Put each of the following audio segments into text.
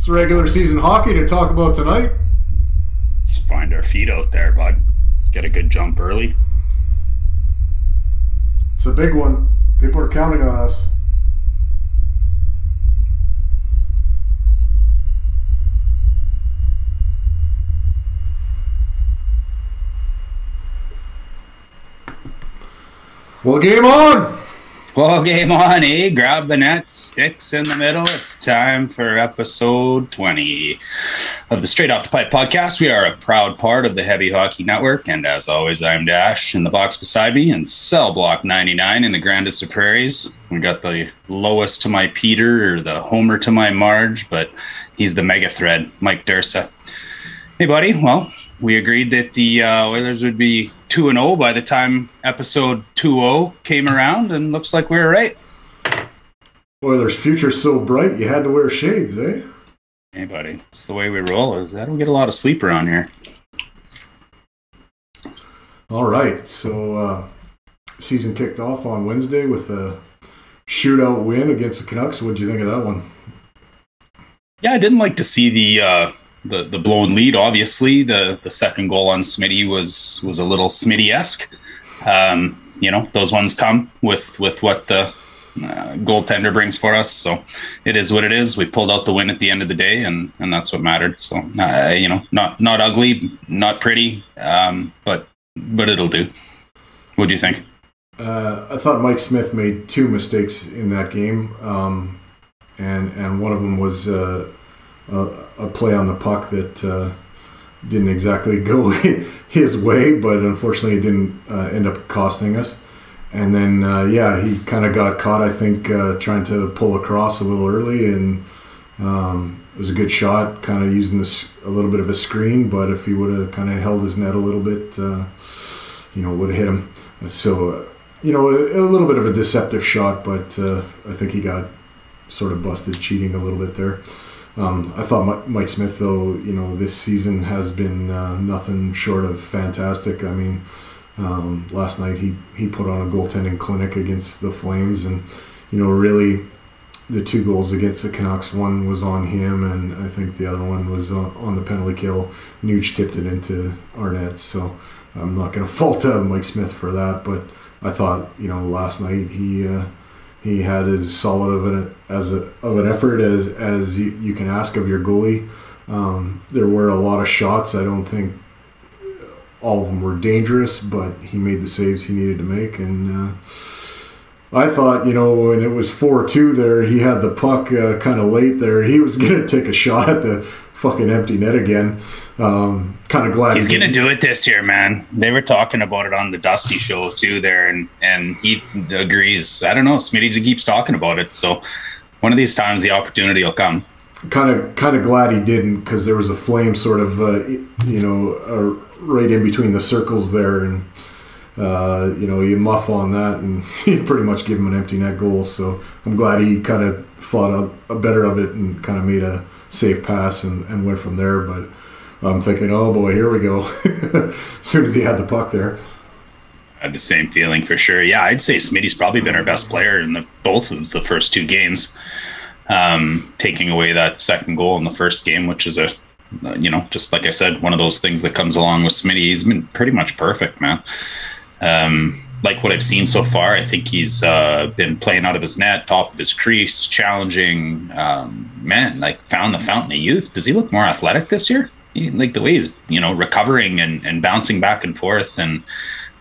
It's regular season hockey to talk about tonight. Let's find our feet out there, bud. Get a good jump early. It's a big one. People are counting on us. Well, game on! Well, game on, eh? Grab the net, sticks in the middle. It's time for episode 20 of the Straight Off the Pipe podcast. We are a proud part of the Heavy Hockey Network. And as always, I'm Dash in the box beside me in cell block 99 in the grandest of prairies. We got the lowest to my Peter or the Homer to my Marge, but he's the mega thread, Mike Dursa. Hey, buddy. Well, we agreed that the uh, Oilers would be 2 and 0 by the time episode 20 came around, and looks like we were right. Oilers' future so bright, you had to wear shades, eh? Hey, buddy, it's the way we roll. Is I don't get a lot of sleep around here. All right, so uh, season kicked off on Wednesday with a shootout win against the Canucks. What do you think of that one? Yeah, I didn't like to see the uh, the the blown lead. Obviously, the the second goal on Smitty was was a little Smitty esque. Um, you know, those ones come with with what the uh, goaltender brings for us. So it is what it is. We pulled out the win at the end of the day, and and that's what mattered. So uh, you know, not not ugly, not pretty, um, but but it'll do. What do you think? Uh, I thought Mike Smith made two mistakes in that game, um, and and one of them was uh, a, a, play on the puck that uh, didn't exactly go his way, but unfortunately it didn't uh, end up costing us. And then uh, yeah, he kind of got caught, I think, uh, trying to pull across a little early, and um, it was a good shot, kind of using this a little bit of a screen. But if he would have kind of held his net a little bit, you know, would have hit him. So you know, a, a, little bit of a deceptive shot, but uh, I think he got sort of busted cheating a little bit there. Um, I thought Mike Smith, though, you know, this season has been uh, nothing short of fantastic. I mean, um, last night he, he put on a goaltending clinic against the Flames, and you know, really, the two goals against the Canucks, one was on him, and I think the other one was uh, on the penalty kill. Nuge tipped it into our net, so I'm not going to fault uh, Mike Smith for that, but I thought, you know, last night he uh, he had as solid of an as a, of an effort as as you, you can ask of your goalie. Um, there were a lot of shots. I don't think all of them were dangerous, but he made the saves he needed to make. And uh, I thought, you know, when it was four two there, he had the puck uh, kind of late there. He was to take a shot at the fucking empty net again. Um, kind of glad he's he gonna do it this year, man. They were talking about it on the Dusty show too there, and and he agrees. I don't know, Smitty keeps talking about it, so one of these times the opportunity will come. Kind of, kind of glad he didn't because there was a flame sort of, uh, you know, uh, right in between the circles there, and uh, you know, you muff on that, and you pretty much give him an empty net goal. So I'm glad he kind of thought a, a better of it and kind of made a safe pass and, and went from there. But I'm thinking, oh boy, here we go. as soon as he had the puck there. I had the same feeling for sure. Yeah, I'd say Smitty's probably been our best player in the, both of the first two games. Um, taking away that second goal in the first game, which is a, you know, just like I said, one of those things that comes along with Smitty. He's been pretty much perfect, man. Um, like what I've seen so far, I think he's uh, been playing out of his net, top of his crease, challenging. Um, man, like found the fountain of youth. Does he look more athletic this year? Like the way he's you know recovering and, and bouncing back and forth, and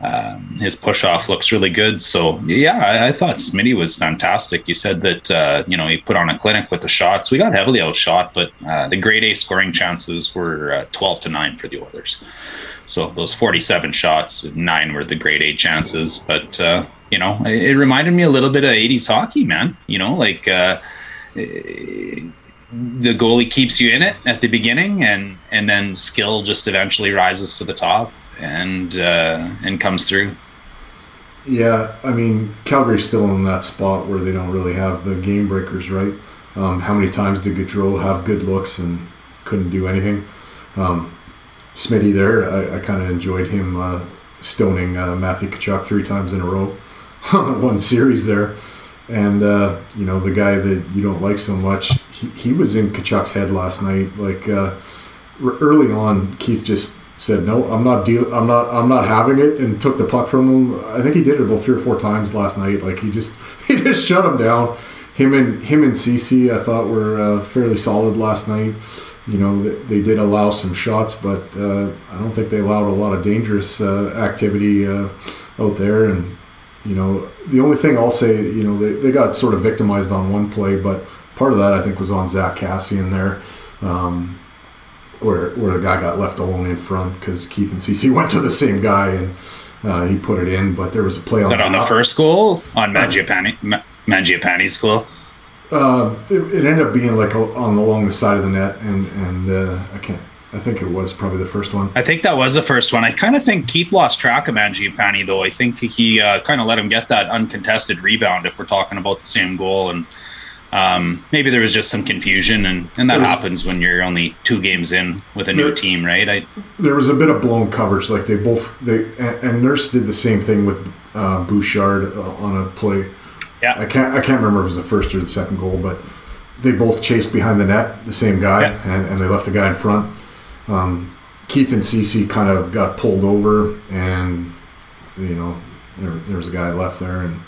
um, his push off looks really good. So yeah, I, I, thought Smitty was fantastic. You said that uh, you know he put on a clinic with the shots. We got heavily outshot, but uh, the grade A scoring chances were uh, twelve to nine for the Oilers. So those 47 shots, nine were the grade A chances. But, uh, you know, it, it, reminded me a little bit of 80s hockey, man. You know, like uh, the goalie keeps you in it at the beginning and, and then skill just eventually rises to the top and, uh, and comes through. Yeah, I mean, Calgary's still in that spot where they don't really have the game breakers, right? Um, how many times did Gaudreau have good looks and couldn't do anything? Um, Smitty there. I, I kind of enjoyed him uh, stoning uh, Matthew Tkachuk three times in a row on one series there. and uh, you know the guy that you don't like so much, he, he was in Tkachuk's head last night. Like uh, early on, Keith just said, "No, I'm not deal. I'm not. I'm not having it," and took the puck from him. I think he did it about three or four times last night. Like he just he just shut him down. Him and him and Ceci, I thought were uh, fairly solid last night. You know, they, they did allow some shots, but uh, I don't think they allowed a lot of dangerous uh, activity uh, out there. And you know, the only thing I'll say, you know, they, they got sort of victimized on one play, but part of that I think was on Zack Kassian there. Um, where where the guy got left alone in front because Keith and CC went to the same guy and uh, he put it in. But there was a play on that on the first goal on Mangiapane, Mangiapane's goal. Uh, it, it, ended up being like on along the side of the net, and and uh, I can't. I think it was probably the first one. I think that was the first one. I kind of think Keith lost track of Mangiapane, though. I think he uh, kind of let him get that uncontested rebound. If we're talking about the same goal, and um, maybe there was just some confusion, and, and that was, happens when you're only two games in with a new team, right? I, there was a bit of blown coverage, like they both they and, Nurse did the same thing with uh, Bouchard uh, on a play. Yeah, I can't I can't remember if it was the first or the second goal, but they both chased behind the net, the same guy, yeah. and, and they left a guy in front. Um, Keith and Ceci kind of got pulled over, and you know there, there was a guy left there, and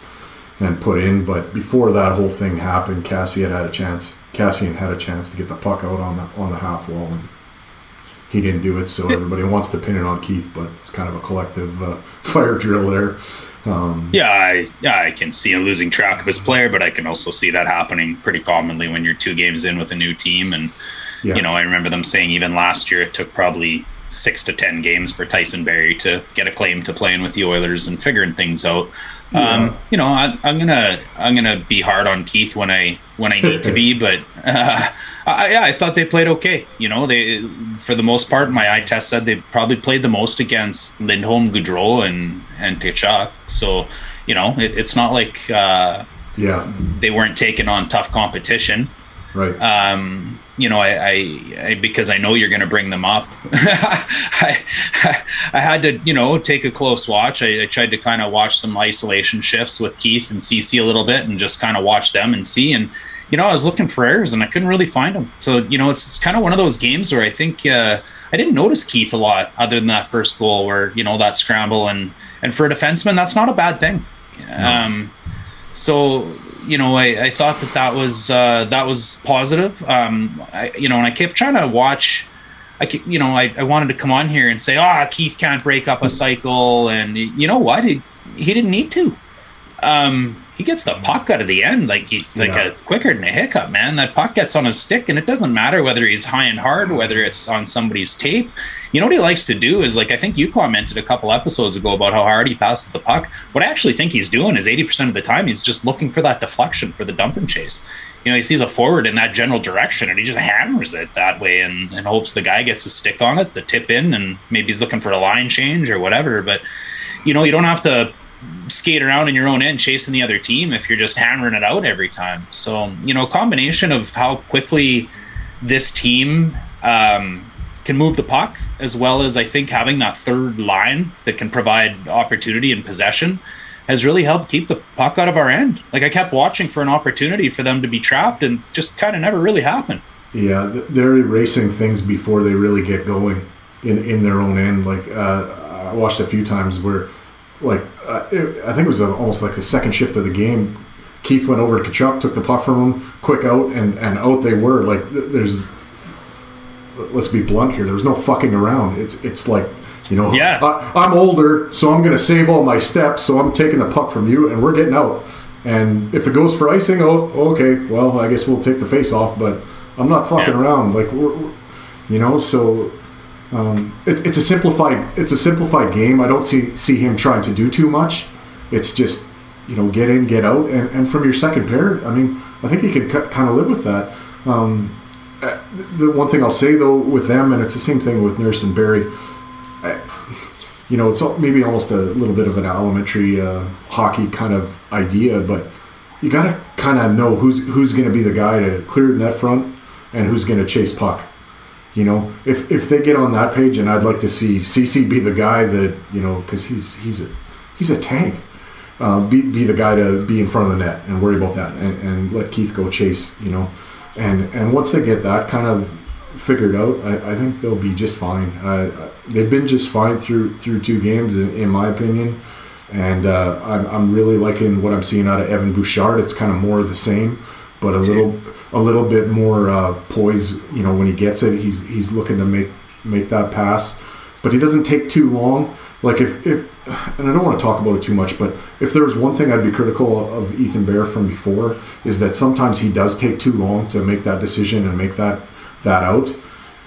and put in. But before that whole thing happened, Cassie had had a chance. Kassian had a chance to get the puck out on the on the half wall, and he didn't do it. So everybody wants to pin it on Keith, but it's kind of a collective uh, fire drill there. Um, yeah, I yeah I can see him losing track of his player, but I can also see that happening pretty commonly when you're two games in with a new team. And yeah. you know, I remember them saying even last year it took probably six to ten games for Tyson Barrie to get a claim to playing with the Oilers and figuring things out. Yeah. Um, you know, I, am gonna I'm gonna be hard on Keith when I when I need to be, but uh, I, yeah, I thought they played okay. You know, they for the most part, my eye test said they probably played the most against Lindholm, Gaudreau, and and Tkachuk. So, you know, it, it's not like uh, yeah they weren't taking on tough competition. Right. Um, you know, I, I, I, because I know you're going to bring them up. I, I had to, you know, take a close watch. I, I tried to kind of watch some isolation shifts with Keith and Ceci a little bit, and just kind of watch them and see. And you know, I was looking for errors and I couldn't really find them. So you know, it's it's kind of one of those games where I think uh, I didn't notice Keith a lot, other than that first goal where you know that scramble and and for a defenseman, that's not a bad thing. No. Um, so you know, I, I thought that that was uh, that was positive. Um, I, you know, and I kept trying to watch. I, you know, I, I wanted to come on here and say, ah, oh, Keith can't break up a cycle, and you know what? He, he didn't need to. Um, he gets the puck out of the end like he, like yeah. a quicker than a hiccup, man. That puck gets on his stick, and it doesn't matter whether he's high and hard, whether it's on somebody's tape. You know what he likes to do is like I think you commented a couple episodes ago about how hard he passes the puck. What I actually think he's doing is eighty percent of the time he's just looking for that deflection for the dump and chase. You know, he sees a forward in that general direction and he just hammers it that way and, and hopes the guy gets a stick on it, the tip in, and maybe he's looking for a line change or whatever. But you know, you don't have to skate around in your own end chasing the other team if you're just hammering it out every time. So, you know, a combination of how quickly this team um, can move the puck, as well as I think having that third line that can provide opportunity and possession has really helped keep the puck out of our end. Like I kept watching for an opportunity for them to be trapped and just kind of never really happened. Yeah, they're erasing things before they really get going in, in their own end. Like uh, I watched a few times where like uh, it, I think it was almost like the second shift of the game. Keith went over to Tkachuk, took the puck from him, quick out, and, and out they were. Like there's, let's be blunt here. There was no fucking around. It's it's like you know, yeah. I, am older, so I'm going to save all my steps. So I'm taking the puck from you, and we're getting out. And if it goes for icing, oh, okay. Well, I guess we'll take the face off, but I'm not fucking yeah. around. Like we're, you know, so um, it, it's a simplified it's a simplified game. I don't see see him trying to do too much. It's just you know get in, get out, and, and from your second pair. I mean, I think you can kind of live with that. Um, uh, the one thing I'll say though with them, and it's the same thing with Nurse and Barrie. I, you know, it's maybe almost a little bit of an elementary uh, hockey kind of idea, but you got to kind of know who's who's going to be the guy to clear the net front and who's going to chase puck. You know, if if they get on that page, and I'd like to see CC be the guy that you know, because he's he's a he's a tank. uh, be, be the guy to be in front of the net and worry about that and, and let Keith go chase, you know. And and once they get that kind of figured out, I, I think they'll be just fine. Uh, they've been just fine through through two games, in, in my opinion. And uh, I'm, I'm really liking what I'm seeing out of Evan Bouchard. It's kind of more of the same, but a little a little bit more uh, poise. You know, when he gets it, he's he's looking to make make that pass, but he doesn't take too long. Like if, if and I don't want to talk about it too much, but if there was one thing I'd be critical of Ethan Bear from before is that sometimes he does take too long to make that decision and make that that out,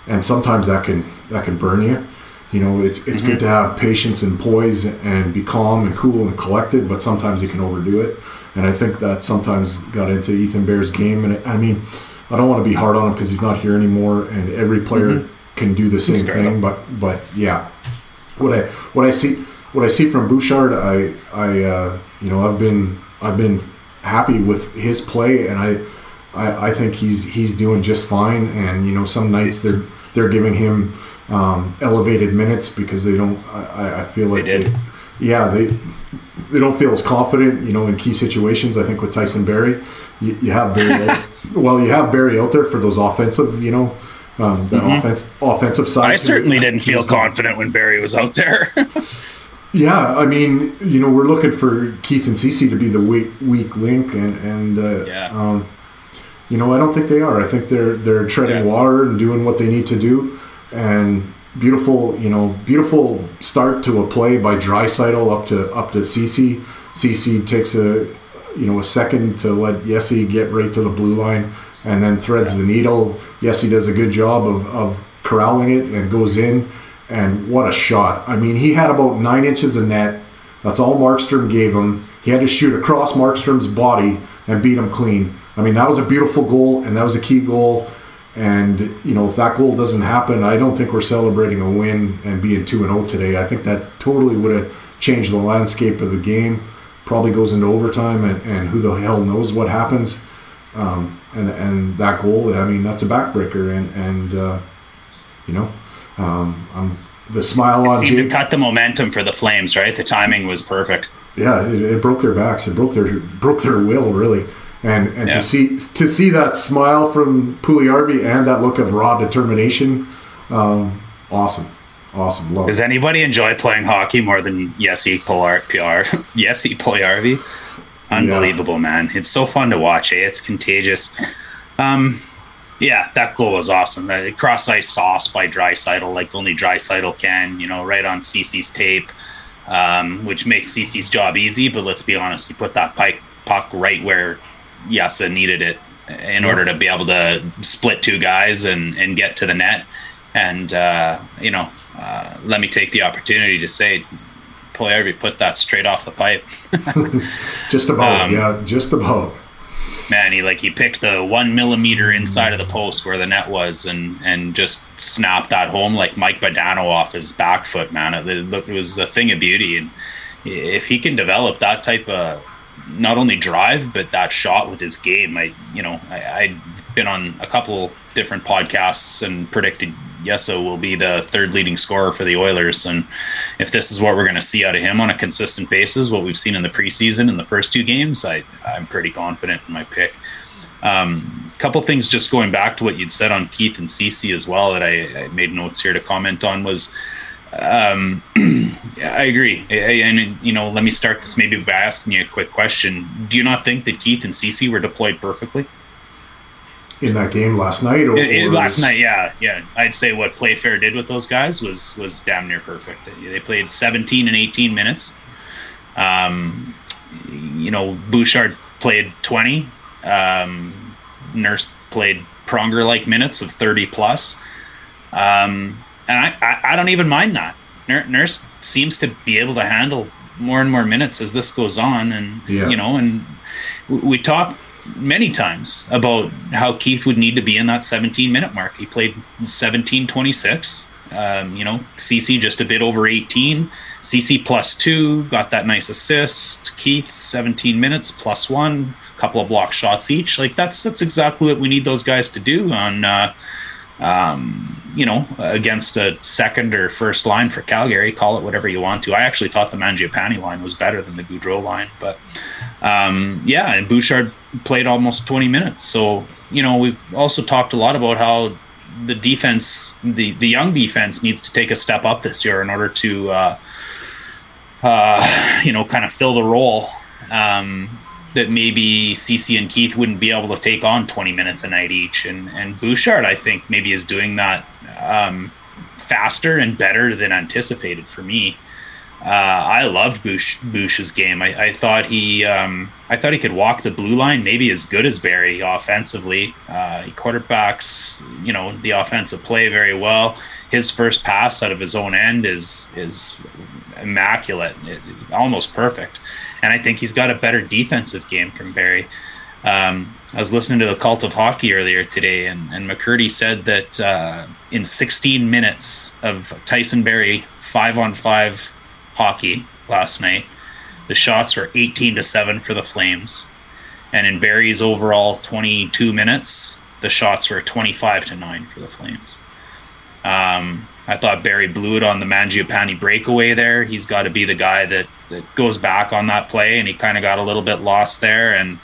and sometimes that can that can burn you. You know, it's it's mm-hmm. good to have patience and poise and be calm and cool and collected, but sometimes you can overdo it. And I think that sometimes got into Ethan Bear's game. And it, I mean, I don't want to be hard on him because he's not here anymore, and every player mm-hmm. can do the same thing. But but yeah, what I what I see what I see from Bouchard, I I uh, you know I've been I've been happy with his play, and I, I I think he's he's doing just fine. And you know some nights they're they're giving him um, elevated minutes because they don't. I, I feel like they, they yeah they they don't feel as confident, you know, in key situations. I think with Tyson Barrie, you, you have Barrie. out, well, you have Barrie out there for those offensive, you know, um, that mm-hmm. offense offensive side. I certainly didn't feel confident when Barrie was out there. yeah, I mean, you know, we're looking for Keith and Ceci to be the weak weak link, and and uh, yeah. um, you know, I don't think they are. I think they're they're treading yeah. water and doing what they need to do, and beautiful, you know, beautiful start to a play by Draisaitl up to up to CC. CC takes a you know a second to let Yessi get right to the blue line and then threads the needle. Yessi does a good job of, of corralling it and goes in. And what a shot! I mean, he had about nine inches of net. That's all Markstrom gave him. He had to shoot across Markstrom's body and beat him clean. I mean, that was a beautiful goal, and that was a key goal. And you know, if that goal doesn't happen, I don't think we're celebrating a win and being two and zero oh today. I think that totally would have changed the landscape of the game. Probably goes into overtime, and, and who the hell knows what happens. Um, and and that goal, I mean, that's a backbreaker, and and uh, you know, um, I'm, the smile on Jake, cut the momentum for the Flames. Right, the timing was perfect. Yeah, it, it broke their backs. It broke their broke their will really and and yeah. to see to see that smile from Puljujarvi and that look of raw determination, um, awesome, awesome. Love. Does anybody enjoy playing hockey more than Jesse Polar PR Jesse Puljujarvi? Unbelievable, yeah. man! It's so fun to watch. Eh? It's contagious. Um, yeah, that goal was awesome. The cross ice sauce by Draisaitl, like only Draisaitl can. You know, right on CC's tape, um, which makes CC's job easy. But let's be honest, you put that pike puck right where Yessa needed it in order to be able to split two guys and, and get to the net. And, uh, you know, uh, let me take the opportunity to say, Puljujarvi put that straight off the pipe. just about, um, yeah, just about. Man, he like he picked the one millimeter inside of the post where the net was, and and just snapped that home like Mike Modano off his back foot. Man, it, it was a thing of beauty, and if he can develop that type of not only drive but that shot with his game. I you know I, I'd been on a couple different podcasts and predicted Yessa will be the third leading scorer for the Oilers. And if this is what we're going to see out of him on a consistent basis, what we've seen in the preseason in the first two games, I, I'm pretty confident in my pick. A um, couple things just going back to what you'd said on Keith and Ceci as well that I, I made notes here to comment on was um, I agree. And, you know, let me start this maybe by asking you a quick question. Do you not think that Keith and Ceci were deployed perfectly? In that game last night, or, it, last night, yeah, yeah. I'd say what Playfair did with those guys was was damn near perfect. They played 17 and 18 minutes. Um, you know, Bouchard played 20. Um, Nurse played Pronger like minutes of 30 plus. Um, and I, I, I don't even mind that. Nurse seems to be able to handle more and more minutes as this goes on, and yeah. you know, and we talk many times about how Keith would need to be in that 17 minute mark. He played 17 26. Um, you know, CC just a bit over 18. CC plus two, got that nice assist. Keith 17 minutes plus one, couple of block shots each. Like that's that's exactly what we need those guys to do on uh, um, you know, against a second or first line for Calgary, call it whatever you want to. I actually thought the Mangiapane line was better than the Gaudreau line, but um, yeah, and Bouchard played almost 20 minutes. So, you know, we've also talked a lot about how the defense, the, the young defense needs to take a step up this year in order to, uh, uh, you know, kind of fill the role. Um, that maybe CC and Keith wouldn't be able to take on 20 minutes a night each. And, and Bouchard, I think, maybe is doing that um, faster and better than anticipated for me. Uh, I loved Bush Bush's game. I, I thought he um, I thought he could walk the blue line maybe as good as Barrie offensively. Uh, he quarterbacks you know the offensive play very well. His first pass out of his own end is is immaculate, it, almost perfect and I think he's got a better defensive game from Barrie. Um, I was listening to the Cult of Hockey earlier today, and, and McCurdy said that uh, in 16 minutes of Tyson Barrie five on five hockey last night, the shots were 18 to 7 for the Flames. And in Barrie's overall 22 minutes, the shots were 25 to 9 for the Flames. Um, I thought Barrie blew it on the Mangiapane breakaway there. He's got to be the guy that, that goes back on that play, and he kind of got a little bit lost there. And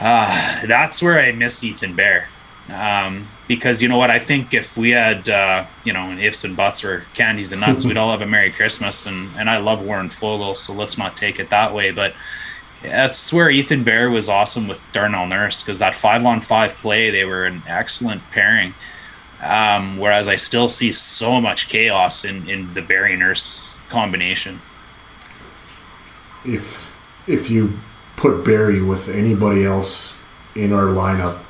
uh, that's where I miss Ethan Bear. Um, because you know what? I think if we had, uh, you know, ifs and buts or candies and nuts, we'd all have a Merry Christmas. And, and I love Warren Foegele, so let's not take it that way. But that's where Ethan Bear was awesome with Darnell Nurse because that five on five play, they were an excellent pairing. Um, whereas I still see so much chaos in, in the Barrie Nurse combination. If if you put Barrie with anybody else in our lineup,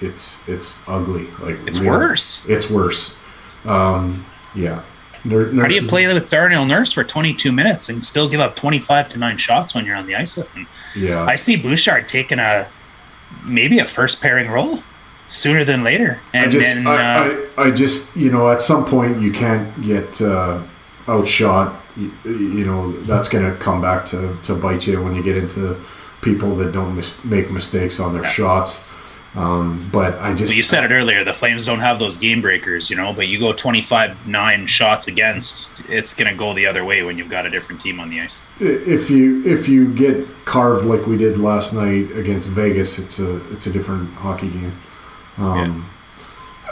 it's it's ugly. Like it's real, worse. It's worse. Um, yeah. How do you play with Darnell Nurse for 22 minutes and still give up 25 to nine shots when you're on the ice with him? Yeah. I see Bouchard taking a maybe a first pairing role sooner than later. And I just, then, I, uh, I, I, just, you know, at some point you can't get uh, outshot. You, you know, that's going to come back to, to bite you when you get into people that don't mis- make mistakes on their yeah. shots. Um, but I just you said it earlier. The Flames don't have those game breakers, you know. But you go twenty five nine shots against, it's going to go the other way when you've got a different team on the ice. If you if you get carved like we did last night against Vegas, it's a it's a different hockey game. Um,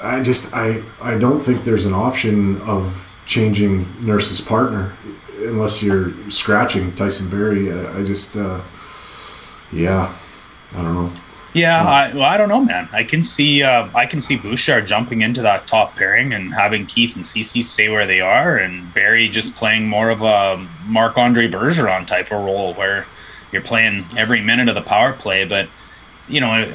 yeah. I just I I don't think there's an option of changing Nurse's partner unless you're scratching Tyson Barrie. I, I just uh, yeah, I don't know. Yeah, I, well, I don't know, man. I can see uh, I can see Bouchard jumping into that top pairing and having Keith and Ceci stay where they are, and Barrie just playing more of a Marc Andre Bergeron type of role where you're playing every minute of the power play. But you know,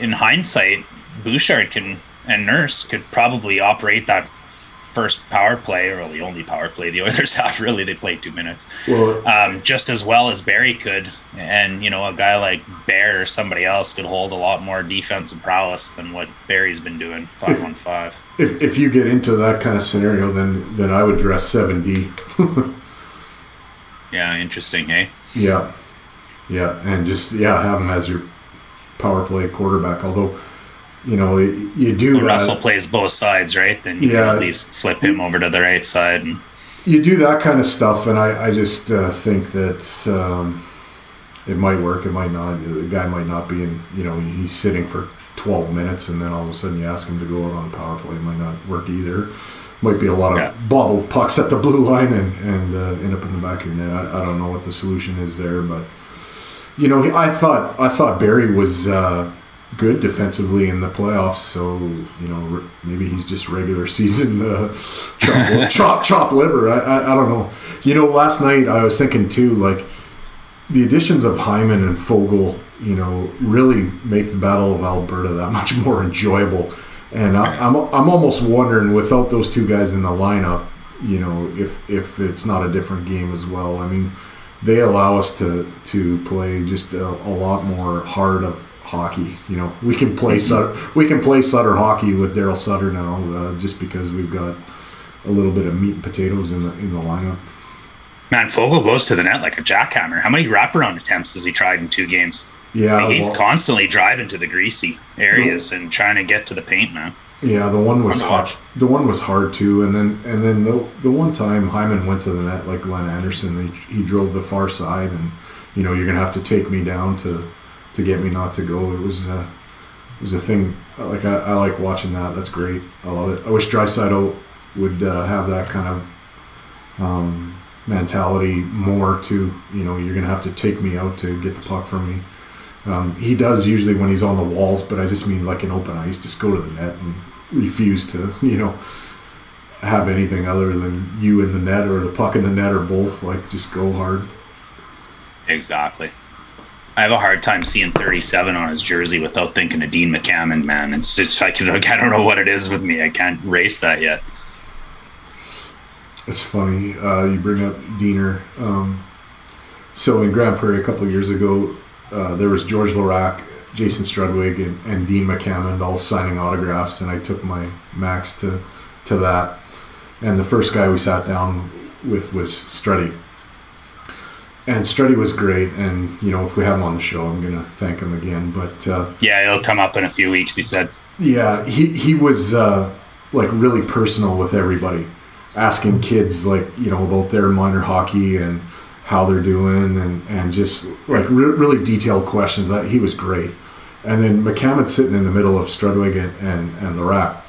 in hindsight, Bouchard can and Nurse could probably operate that first power play or the only power play the Oilers have. Really, they played two minutes, well, um, just as well as Barrie could. And you know, a guy like Bear or somebody else could hold a lot more defensive prowess than what Barrie's been doing five if, on five. If if you get into that kind of scenario, then then I would dress seven D. yeah, interesting, hey. Yeah, yeah, and just yeah, have him as your power play quarterback. Although you know, you do well, Russell plays both sides, right? Then you yeah, can at least flip him over to the right side. And... You do that kind of stuff, and I, I just uh, think that um, it might work. It might not. The guy might not be in. You know, he's sitting for 12 minutes, and then all of a sudden you ask him to go out on a power play. It might not work either. Might be a lot of yeah. bobbled pucks at the blue line and and uh, end up in the back of your net. I, I don't know what the solution is there, but you know, I thought I thought Barrie was. Uh, good defensively in the playoffs. So you know maybe he's just regular season uh, chop, chop, chop liver. I, I, I don't know. You know, last night I was thinking too like the additions of Hyman and Foegele. You know, really make the Battle of Alberta that much more enjoyable. And I, I'm I'm almost wondering without those two guys in the lineup, you know, if if it's not a different game as well. I mean. They allow us to, to play just a, a lot more hard of hockey. You know, we can play. Sutter, we can play Sutter hockey with Daryl Sutter now, uh, just because we've got a little bit of meat and potatoes in the in the lineup. Man, Foegele goes to the net like a jackhammer. How many wraparound attempts has he tried in two games? Yeah, I mean, he's well, constantly driving to the greasy areas the, and trying to get to the paint, man. Yeah, the one was Fun hard. The one was hard too, and then and then the the one time Hyman went to the net like Glenn Anderson, he, he drove the far side, and you know you're gonna have to take me down to to get me not to go. It was uh, it was a thing. Like I, I like watching that. That's great. I love it. I wish Draisaitl would uh, have that kind of um, mentality more too. You know, you're gonna have to take me out to get the puck from me. Um, he does usually when he's on the walls, but I just mean like in open ice, just go to the net and refuse to, you know, have anything other than you in the net or the puck in the net or both. Like just go hard. Exactly. I have a hard time seeing 37 on his jersey without thinking of Dean McAmmond, man. It's just I, can, I don't know what it is with me. I can't race that yet. It's funny uh, you bring up Diener. Um, so in Grande Prairie a couple years ago, uh, there was George Laraque, Jason Strudwick, and, and Dean McAmmond all signing autographs, and I took my Max to to that. And the first guy we sat down with was Struddy. And Struddy was great, and you know if we have him on the show, I'm gonna thank him again. But uh, Yeah, it'll come up in a few weeks. He said. yeah, he he was uh, like really personal with everybody, asking kids like you know about their minor hockey and how they're doing, and and just like re- really detailed questions. That he was great. And then McAmmond sitting in the middle of Strudwick and and, and the Rat,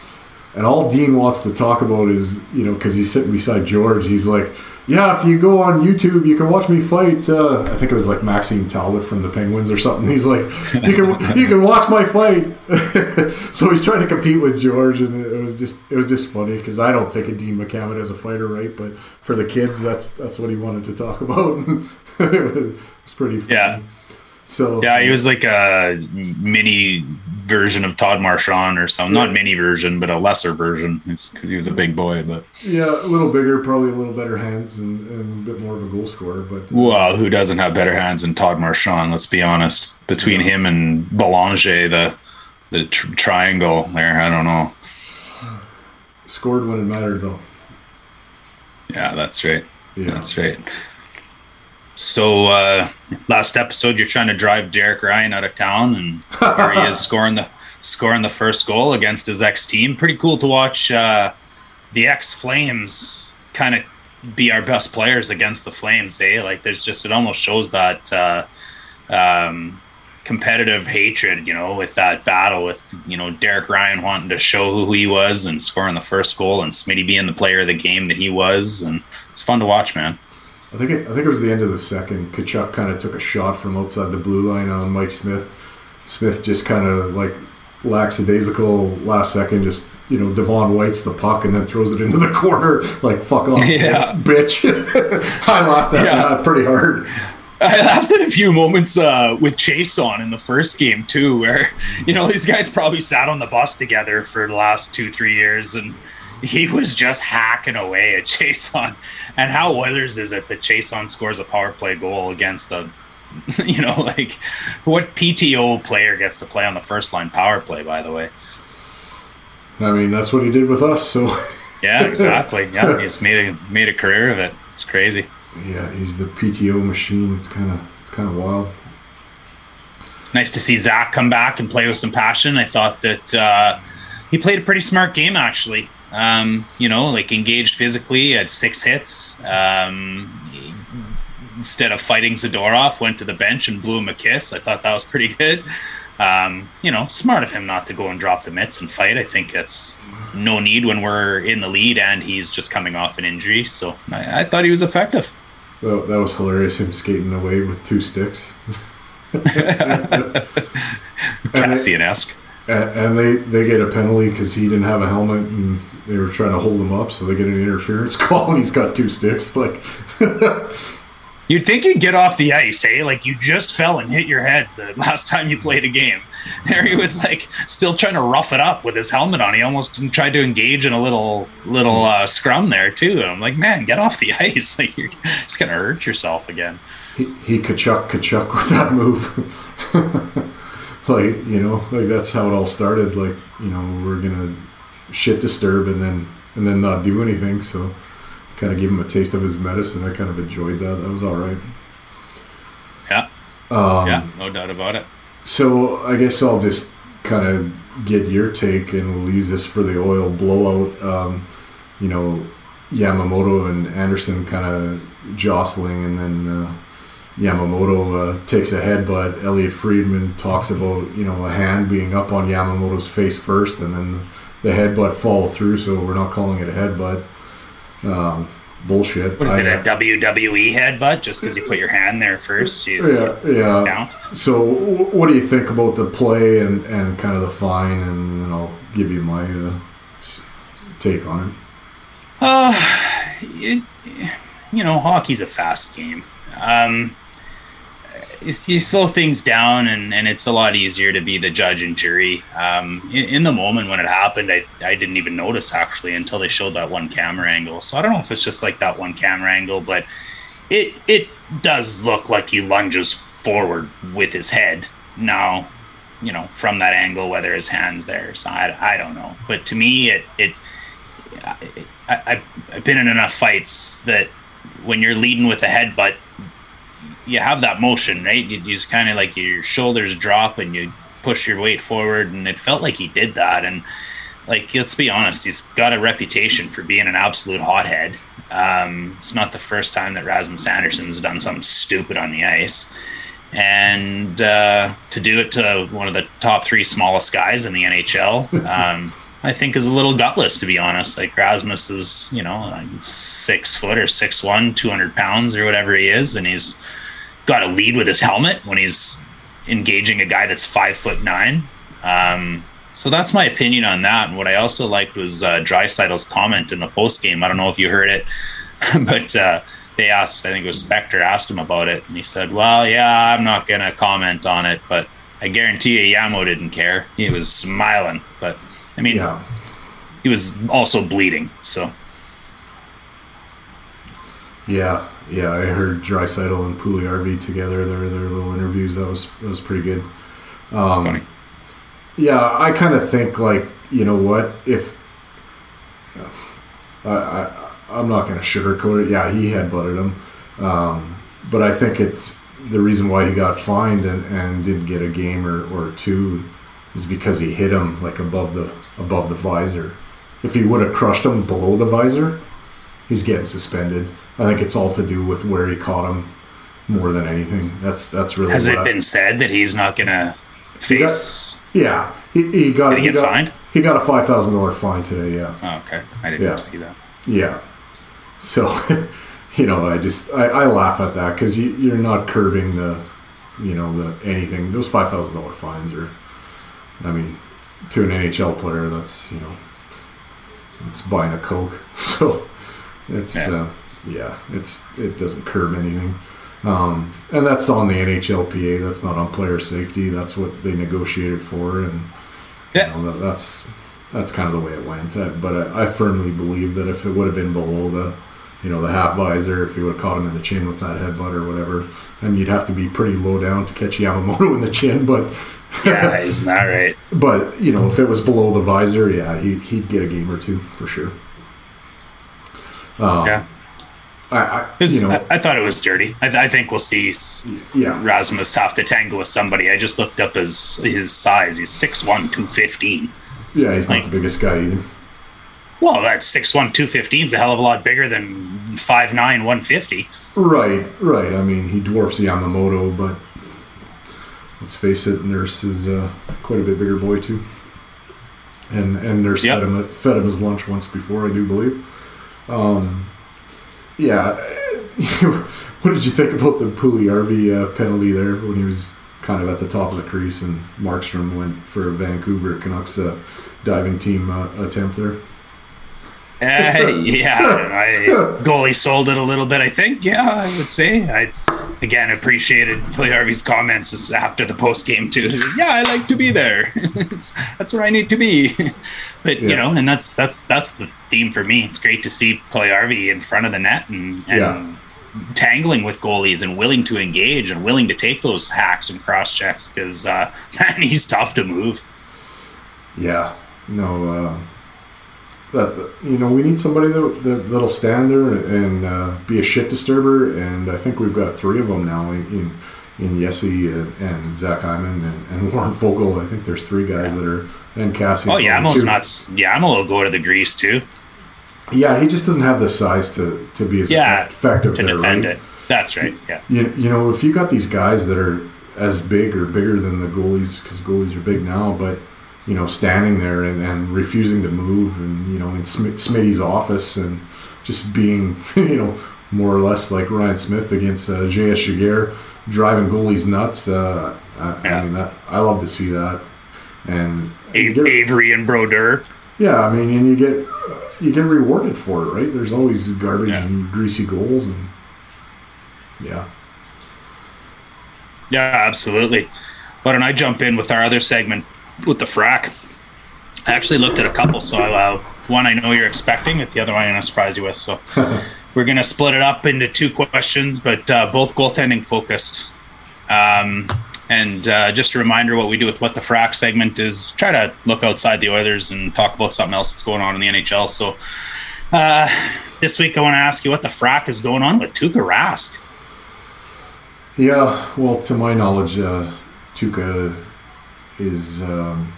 and all Dean wants to talk about is you know because he's sitting beside George. He's like. Yeah, if you go on YouTube, you can watch me fight. Uh, I think it was like Maxime Talbot from the Penguins or something. He's like, you can you can watch my fight. so he's trying to compete with George, and it was just it was just funny because I don't think of Dean McAmmond as a fighter, right? But for the kids, that's that's what he wanted to talk about. it was pretty funny. Yeah. So Yeah, he was like a mini version of Todd Marchant or something. Not mini version, but a lesser version. It's because he was a big boy. But yeah, a little bigger, probably a little better hands, and, and a bit more of a goal scorer. But uh, well, who doesn't have better hands than Todd Marchant? Let's be honest. Between him and Belanger, the the tr- triangle there, I don't know. scored when it mattered, though. Yeah, that's right. Yeah. That's right. So uh, last episode, you're trying to drive Derek Ryan out of town, and here he is scoring the scoring the first goal against his ex team. Pretty cool to watch uh, the ex Flames kind of be our best players against the Flames. Eh? Like there's just it almost shows that uh, um, competitive hatred, you know, with that battle with you know Derek Ryan wanting to show who he was and scoring the first goal, and Smitty being the player of the game that he was, and it's fun to watch, man. I think it, I think it was the end of the second. Tkachuk kind of took a shot from outside the blue line on Mike Smith. Smith just kind of like lackadaisical last second, just you know Devon White's the puck and then throws it into the corner like fuck off, Yeah. bitch. I laughed at Yeah. that pretty hard. I laughed at a few moments uh, with Chiasson in the first game too, where you know these guys probably sat on the bus together for the last two three years, and he was just hacking away at Chiasson. And how Oilers is it that Chiasson scores a power play goal against a, you know, like what PTO player gets to play on the first line power play? By the way, I mean that's what he did with us. So yeah, exactly. Yeah, he's made a made a career of it. It's crazy. yeah, he's the PTO machine. It's kind of it's kind of wild. nice to see Zach come back and play with some passion. I thought that uh, he played a pretty smart game, actually. Um, you know, like engaged physically, had six hits. Um, instead of fighting Zadorov, went to the bench and blew him a kiss. I thought that was pretty good. Um, you know, smart of him not to go and drop the mitts and fight. I think that's no need when we're in the lead and he's just coming off an injury. So I, I thought he was effective. Well, that was hilarious. Him skating away with two sticks. and, Kassian esque. And and they they get a penalty because he didn't have a helmet and they were trying to hold him up, so they get an interference call and he's got two sticks. Like, You'd think you'd get off the ice, eh? Like you just fell and hit your head the last time you played a game. There he was like still trying to rough it up with his helmet on. He almost tried to engage in a little little uh, scrum there too. And I'm like, man, get off the ice! Like you're just gonna hurt yourself again. he, he Tkachuk Tkachuk with that move. Like, you know, like that's how it all started. Like, you know, we're gonna shit disturb and then and then not do anything. So, kind of give him a taste of his medicine. I kind of enjoyed that. That was all right. Yeah, Um, yeah, no doubt about it. So I guess I'll just kind of get your take, and we'll use this for the oil blowout. Um, you know, Yamamoto and Andersson kind of jostling, and then uh, Yamamoto uh, takes a headbutt. Elliotte Friedman talks about you know a hand being up on Yamamoto's face first, and then the headbutt fall through. So we're not calling it a headbutt. Um, bullshit. What is I, it, a WWE headbutt? Just because you put your hand there first? You, yeah, yeah. Count? So, what do you think about the play and, and kind of the fine? And, and I'll give you my uh, take on it. Uh, it, you know, hockey's a fast game. Um, you slow things down and, and it's a lot easier to be the judge and jury. Um, in, in, the moment when it happened, I, I didn't even notice actually until they showed that one camera angle. So I don't know if it's just like that one camera angle, but it it does look like he lunges forward with his head. Now, you know, from that angle, whether his hand's there, so I, I don't know. But to me, it it I, I, I've been in enough fights that when you're leading with a headbutt, you have that motion, right? You, you just kind of like your shoulders drop and you push your weight forward, and it felt like he did that. And like, let's be honest, he's got a reputation for being an absolute hothead. Um, it's not the first time that Rasmus Andersson's done something stupid on the ice. And uh, to do it to one of the top three smallest guys in the NHL, um, I think is a little gutless, to be honest. Like Rasmus is, you know, six foot or six one, 200 pounds or whatever he is, and he's got to lead with his helmet when he's engaging a guy that's five foot nine. Um, so that's my opinion on that. And what I also liked was uh, Draisaitl's comment in the post game. I don't know if you heard it, but uh, they asked, I think it was Spector asked him about it, and he said, "Well, yeah, I'm not gonna comment on it, but I guarantee you, Yamo didn't care. He was smiling, but I mean, yeah. he was also bleeding, so." Yeah, yeah, I heard Draisaitl and Puljujarvi together. Their their little interviews. That was that was pretty good. Um, funny. Yeah, I kind of think like you know what if I, I I'm not going to sugarcoat it. Yeah, he had butted him, um, but I think it's the reason why he got fined and, and didn't get a game or, or two is because he hit him like above the above the visor. If he would have crushed him below the visor, he's getting suspended. I think it's all to do with where he caught him more than anything. That's that's really. Has it I, been said that he's not going to face? He got, yeah, he, he got. Did he, he got, fined? He got a five thousand dollar fine today. Yeah. Oh, okay. I didn't yeah. see that. Yeah. So, you know, I just I, I laugh at that because you, you're not curbing the, you know, the anything. Those five thousand dollar fines are, I mean, to an NHL player, that's you know, it's buying a coke. So, it's. Yeah. Uh, yeah, it's it doesn't curb anything. Um, and that's on the NHLPA. That's not on player safety. That's what they negotiated for, and yeah. you know, that, that's that's kind of the way it went. Uh, but I, I, firmly believe that if it would have been below the, you know, the half visor, if you would have caught him in the chin with that headbutt or whatever, I mean, you'd have to be pretty low down to catch Yamamoto in the chin. But yeah, isn't right? But you know, if it was below the visor, yeah, he, he'd get a game or two for sure. Um, yeah. I, I, you know, I, I, thought it was dirty. I, I, think we'll see yeah. Rasmus have to tangle with somebody. I just looked up his his size. He's 6'1", 215. Yeah, he's like, not the biggest guy either. Well, that 6'1", 215 is a hell of a lot bigger than 5'9", 150. Right, right. I mean, he dwarfs Yamamoto, but let's face it, Nurse is uh, quite a bit bigger boy too. And and Nurse yep. fed him fed him his lunch once before, I do believe. Um, yeah. what did you think about the Puljujarvi uh, penalty there when he was kind of at the top of the crease and Markstrom went for a Vancouver Canucks uh, diving team uh, attempt there? Uh, yeah, I, goalie sold it a little bit. I think. Yeah, I would say. I again appreciated Puljujarvi's comments after the post game too. Yeah, I like to be there. that's where I need to be. but yeah. you know, and that's that's that's the theme for me. It's great to see Puljujarvi in front of the net and, and yeah. tangling with goalies and willing to engage and willing to take those hacks and cross checks because uh, man, he's tough to move. Yeah. No. Uh that you know we need somebody that, that that'll stand there and uh, be a shit disturber, and I think we've got three of them now in in, in Jesse and, and Zach Hyman and, and, Warren Foegele. I think there's three guys yeah. that are and Cassie. Oh yeah, Yamo's not. Yamo will go to the grease too. Yeah, he just doesn't have the size to, to be as yeah, effective to there, defend right? it. That's right. Yeah. You, you know, if you got these guys that are as big or bigger than the goalies, because goalies are big now, but you know, standing there and, and refusing to move, and you know, in Sm- Smitty's office, and just being, you know, more or less like Ryan Smyth against uh, J.S. Giguere, driving goalies nuts. Uh, I, yeah. I mean, that I love to see that. And A- Avery and Brodeur. Yeah, I mean, and you get you get rewarded for it, right? There's always garbage yeah. and greasy goals, and yeah. Yeah, absolutely. Why don't I jump in with our other segment with the frack? I actually looked at a couple, so I uh, one I know you're expecting, but the other one I'm going to surprise you with. So we're going to split it up into two questions, but uh, both goaltending focused. Um, and uh, just a reminder, what we do with what the frack segment is try to look outside the Oilers and talk about something else that's going on in the NHL. So uh, this week, I want to ask you what the frack is going on with Tuukka Rask. Yeah, well, to my knowledge, uh, Tuukka is um,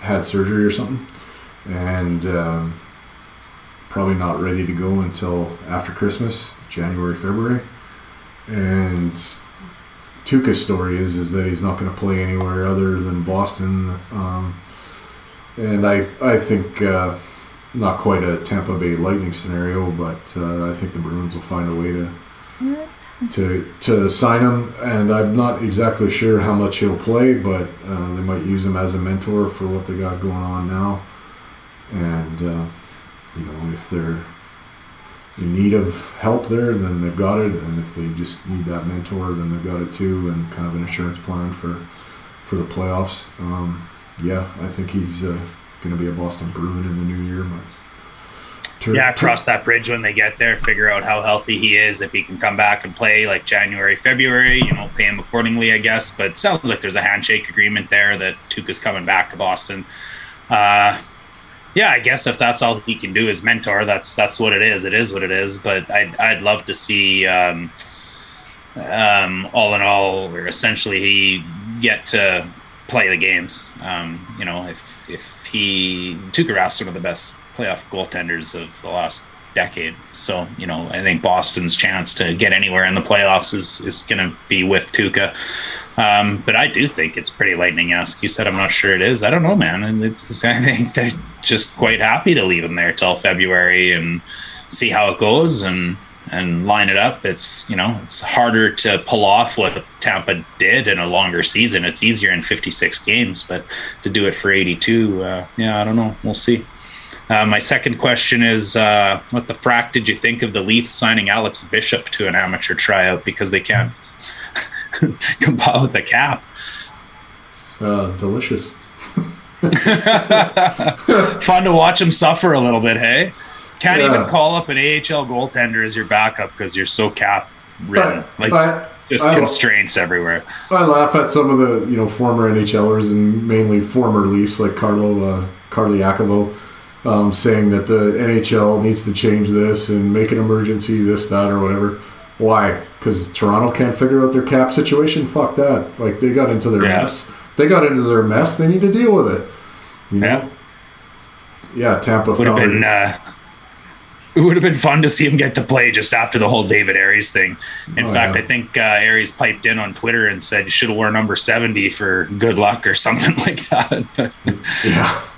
had surgery or something, and um, probably not ready to go until after Christmas, January, February. And Tuukka's story is is that he's not going to play anywhere other than Boston, um, and I I think uh, not quite a Tampa Bay Lightning scenario, but uh, I think the Bruins will find a way to to to sign him, and I'm not exactly sure how much he'll play, but uh, they might use him as a mentor for what they got going on now. And uh, you know, if they're in need of help there, then they've got it, and if they just need that mentor, then they've got it too, and kind of an insurance plan for for the playoffs. Um, yeah, I think he's uh, going to be a Boston Bruin in the new year, but yeah, cross that bridge when they get there, figure out how healthy he is, if he can come back and play like January, February, you know, pay him accordingly, I guess. But sounds like there's a handshake agreement there that Tuukka's coming back to Boston. Uh, yeah, I guess if that's all he can do is mentor, that's that's what it is. It is what it is. But I'd I'd love to see, um, um, all in all, or essentially he get to play the games. Um, you know, if if he Tuukka Rask one of the best playoff goaltenders of the last decade. So, you know, I think Boston's chance to get anywhere in the playoffs is, is going to be with Tuukka. Um, but I do think it's pretty lightning esque. You said I'm not sure it is. I don't know, man. And it's I think they're just quite happy to leave him there till February and see how it goes and and line it up. It's you know it's harder to pull off what Tampa did in a longer season. It's easier in 56 games, but to do it for 82, uh, yeah, I don't know. We'll see. Uh, my second question is uh, what the frack did you think of the Leafs signing Alex Bishop to an amateur tryout because they can't compile with the cap? Uh, delicious. Fun to watch him suffer a little bit, hey? Can't yeah. even call up an AHL goaltender as your backup because you're so cap ridden. Like, just I, constraints everywhere. I laugh at some of the you know former NHLers and mainly former Leafs like Carlo uh, Colaiacovo um, saying that the NHL needs to change this and make an emergency, this, that, or whatever. Why? Because Toronto can't figure out their cap situation. Fuck that. Like they got into their yeah. mess. They got into their mess. They need to deal with it. You know? Yeah. Yeah. Tampa would have been. Uh, it would have been fun to see him get to play just after the whole David Ayres thing. In oh, fact, yeah. I think uh, Aries piped in on Twitter and said you should have worn number seventy for good luck or something like that. yeah.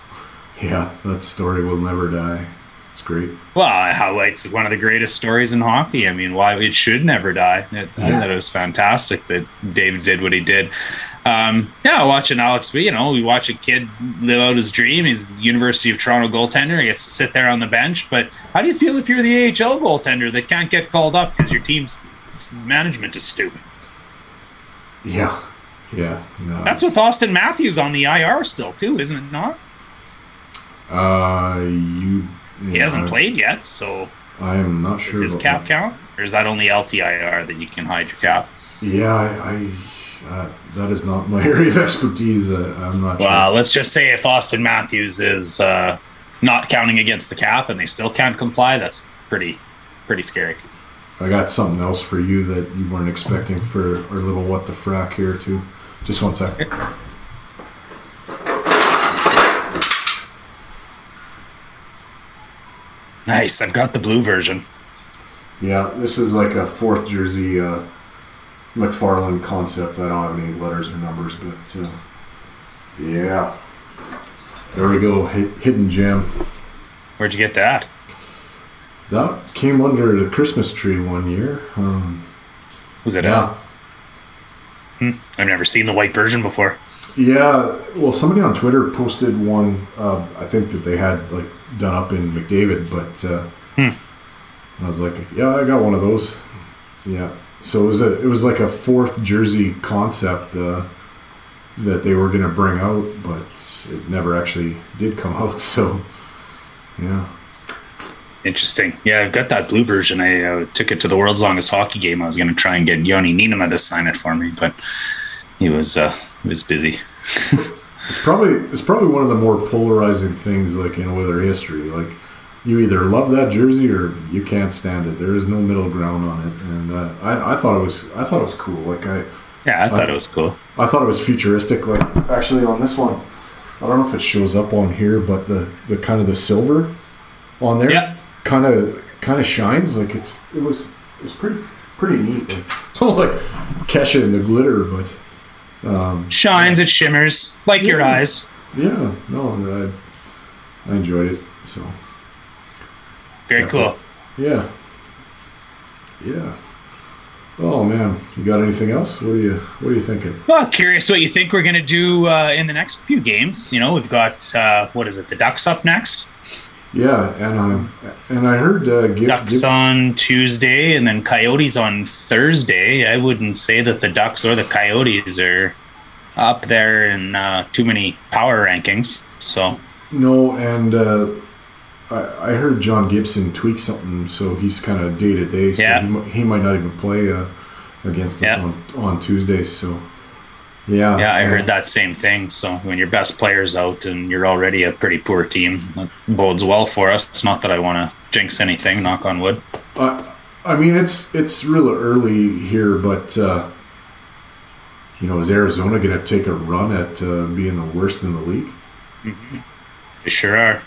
Yeah, that story will never die. It's great. Well, how it's one of the greatest stories in hockey. I mean, why it should never die. It, yeah. I thought it was fantastic that David did what he did. Um, yeah, watching Alex, you know, we watch a kid live out his dream. He's University of Toronto goaltender. He gets to sit there on the bench. But how do you feel if you're the AHL goaltender that can't get called up because your team's management is stupid? Yeah, yeah. No, That's with Auston Matthews on the IR still too, isn't it not? Uh, you. He hasn't played yet, so. I am not sure. His cap that. count, or is that only LTIR that you can hide your cap? Yeah, I. I uh, that is not my area of expertise. Uh, I'm not. Well, sure. let's just say if Auston Matthews is uh, not counting against the cap and they still can't comply, that's pretty, pretty scary. I got something else for you that you weren't expecting for our little what the frack here too. Just one sec. Nice. I've got the blue version. Yeah, this is like a fourth jersey uh, McFarlane concept. I don't have any letters or numbers, but uh, yeah. There we go. Hi- hidden gem. Where'd you get that? That came under the Christmas tree one year. Um, Was it? yeah. Uh, I've never seen the white version before. Yeah, well, somebody on Twitter posted one. Uh, I think that they had like done up in McDavid, but uh, I was like, yeah, I got one of those. Yeah, so it was a it was like a fourth jersey concept uh, that they were gonna bring out, but it never actually did come out. So yeah, Interesting. Yeah, I've got that blue version. I uh, took it to the world's longest hockey game. I was going to try and get Yoni Niinimaa to sign it for me, but he was he was busy. it's probably it's probably one of the more polarizing things like in Oiler history. Like you either love that jersey or you can't stand it. There is no middle ground on it, and uh, I, I thought it was I thought it was cool. Like I. Yeah, I thought it was cool. I thought it was futuristic. Like actually on this one, I don't know if it shows up on here, but the the kind of the silver on there, Yeah. kind of kind of shines. Like it's it was it was pretty pretty neat. Like, it's almost like Kesha and the glitter, but Shines, it shimmers like your eyes. yeah, no, I, I enjoyed it. So Very Yeah. cool. yeah, yeah. Oh man, you got anything else? What are you What are you thinking? Well, curious what you think we're going to do uh, in the next few games. You know, we've got uh, what is it? The Ducks up next. Yeah, and I'm and I heard uh, give, Ducks give- on Tuesday, and then Coyotes on Thursday. I wouldn't say that the Ducks or the Coyotes are up there in uh, too many power rankings. So No, and uh, I, I heard John Gibson tweak something, so he's kind of day to day. So Yeah. he, he might not even play uh, against us Yeah. on, on Tuesdays. So yeah, yeah, I uh, heard that same thing. So when your best player's out and you're already a pretty poor team, that bodes well for us. It's not that I want to jinx anything. Knock on wood. I, I mean, it's it's real early here, but uh, you know, is Arizona going to take a run at uh, being the worst in the league? They sure are.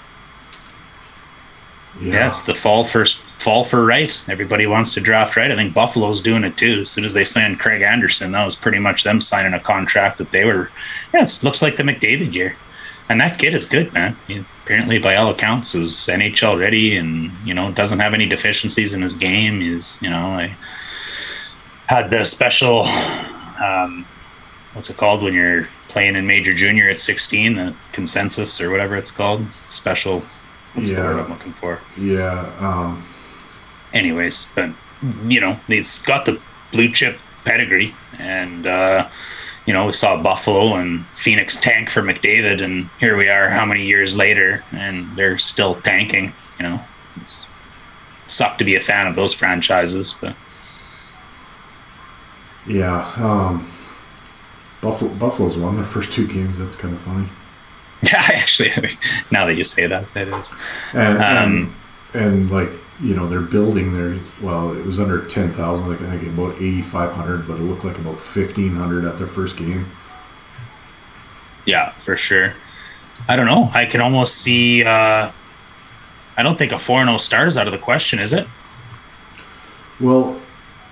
Yeah, the fall first fall for right. Everybody wants to draft right. I think Buffalo's doing it too. As soon as they signed Craig Anderson, that was pretty much them signing a contract that they were. Yeah, looks like the McDavid year, and that kid is good, man. He, apparently, by all accounts, is NHL ready, and you know doesn't have any deficiencies in his game. Is you know I had the special. Um, what's it called when you're playing in major junior at 16 the consensus or whatever it's called special what's the Yeah. word i'm looking for yeah. Um, anyways but you know he's got the blue chip pedigree and uh you know we saw buffalo and phoenix tank for mcdavid and here we are how many years later and they're still tanking you know it's sucked to be a fan of those franchises but yeah. Um, Buffalo Buffalo's won their first two games. That's kind of funny. yeah actually now that you say that that is and, Um, and and like you know they're building their well it was under 10,000 like I think about 8500 but it looked like about 1500 at their first game Yeah, for sure. I don't know. I can almost see. Uh, I don't think a 4 0 start is out of the question, is it? well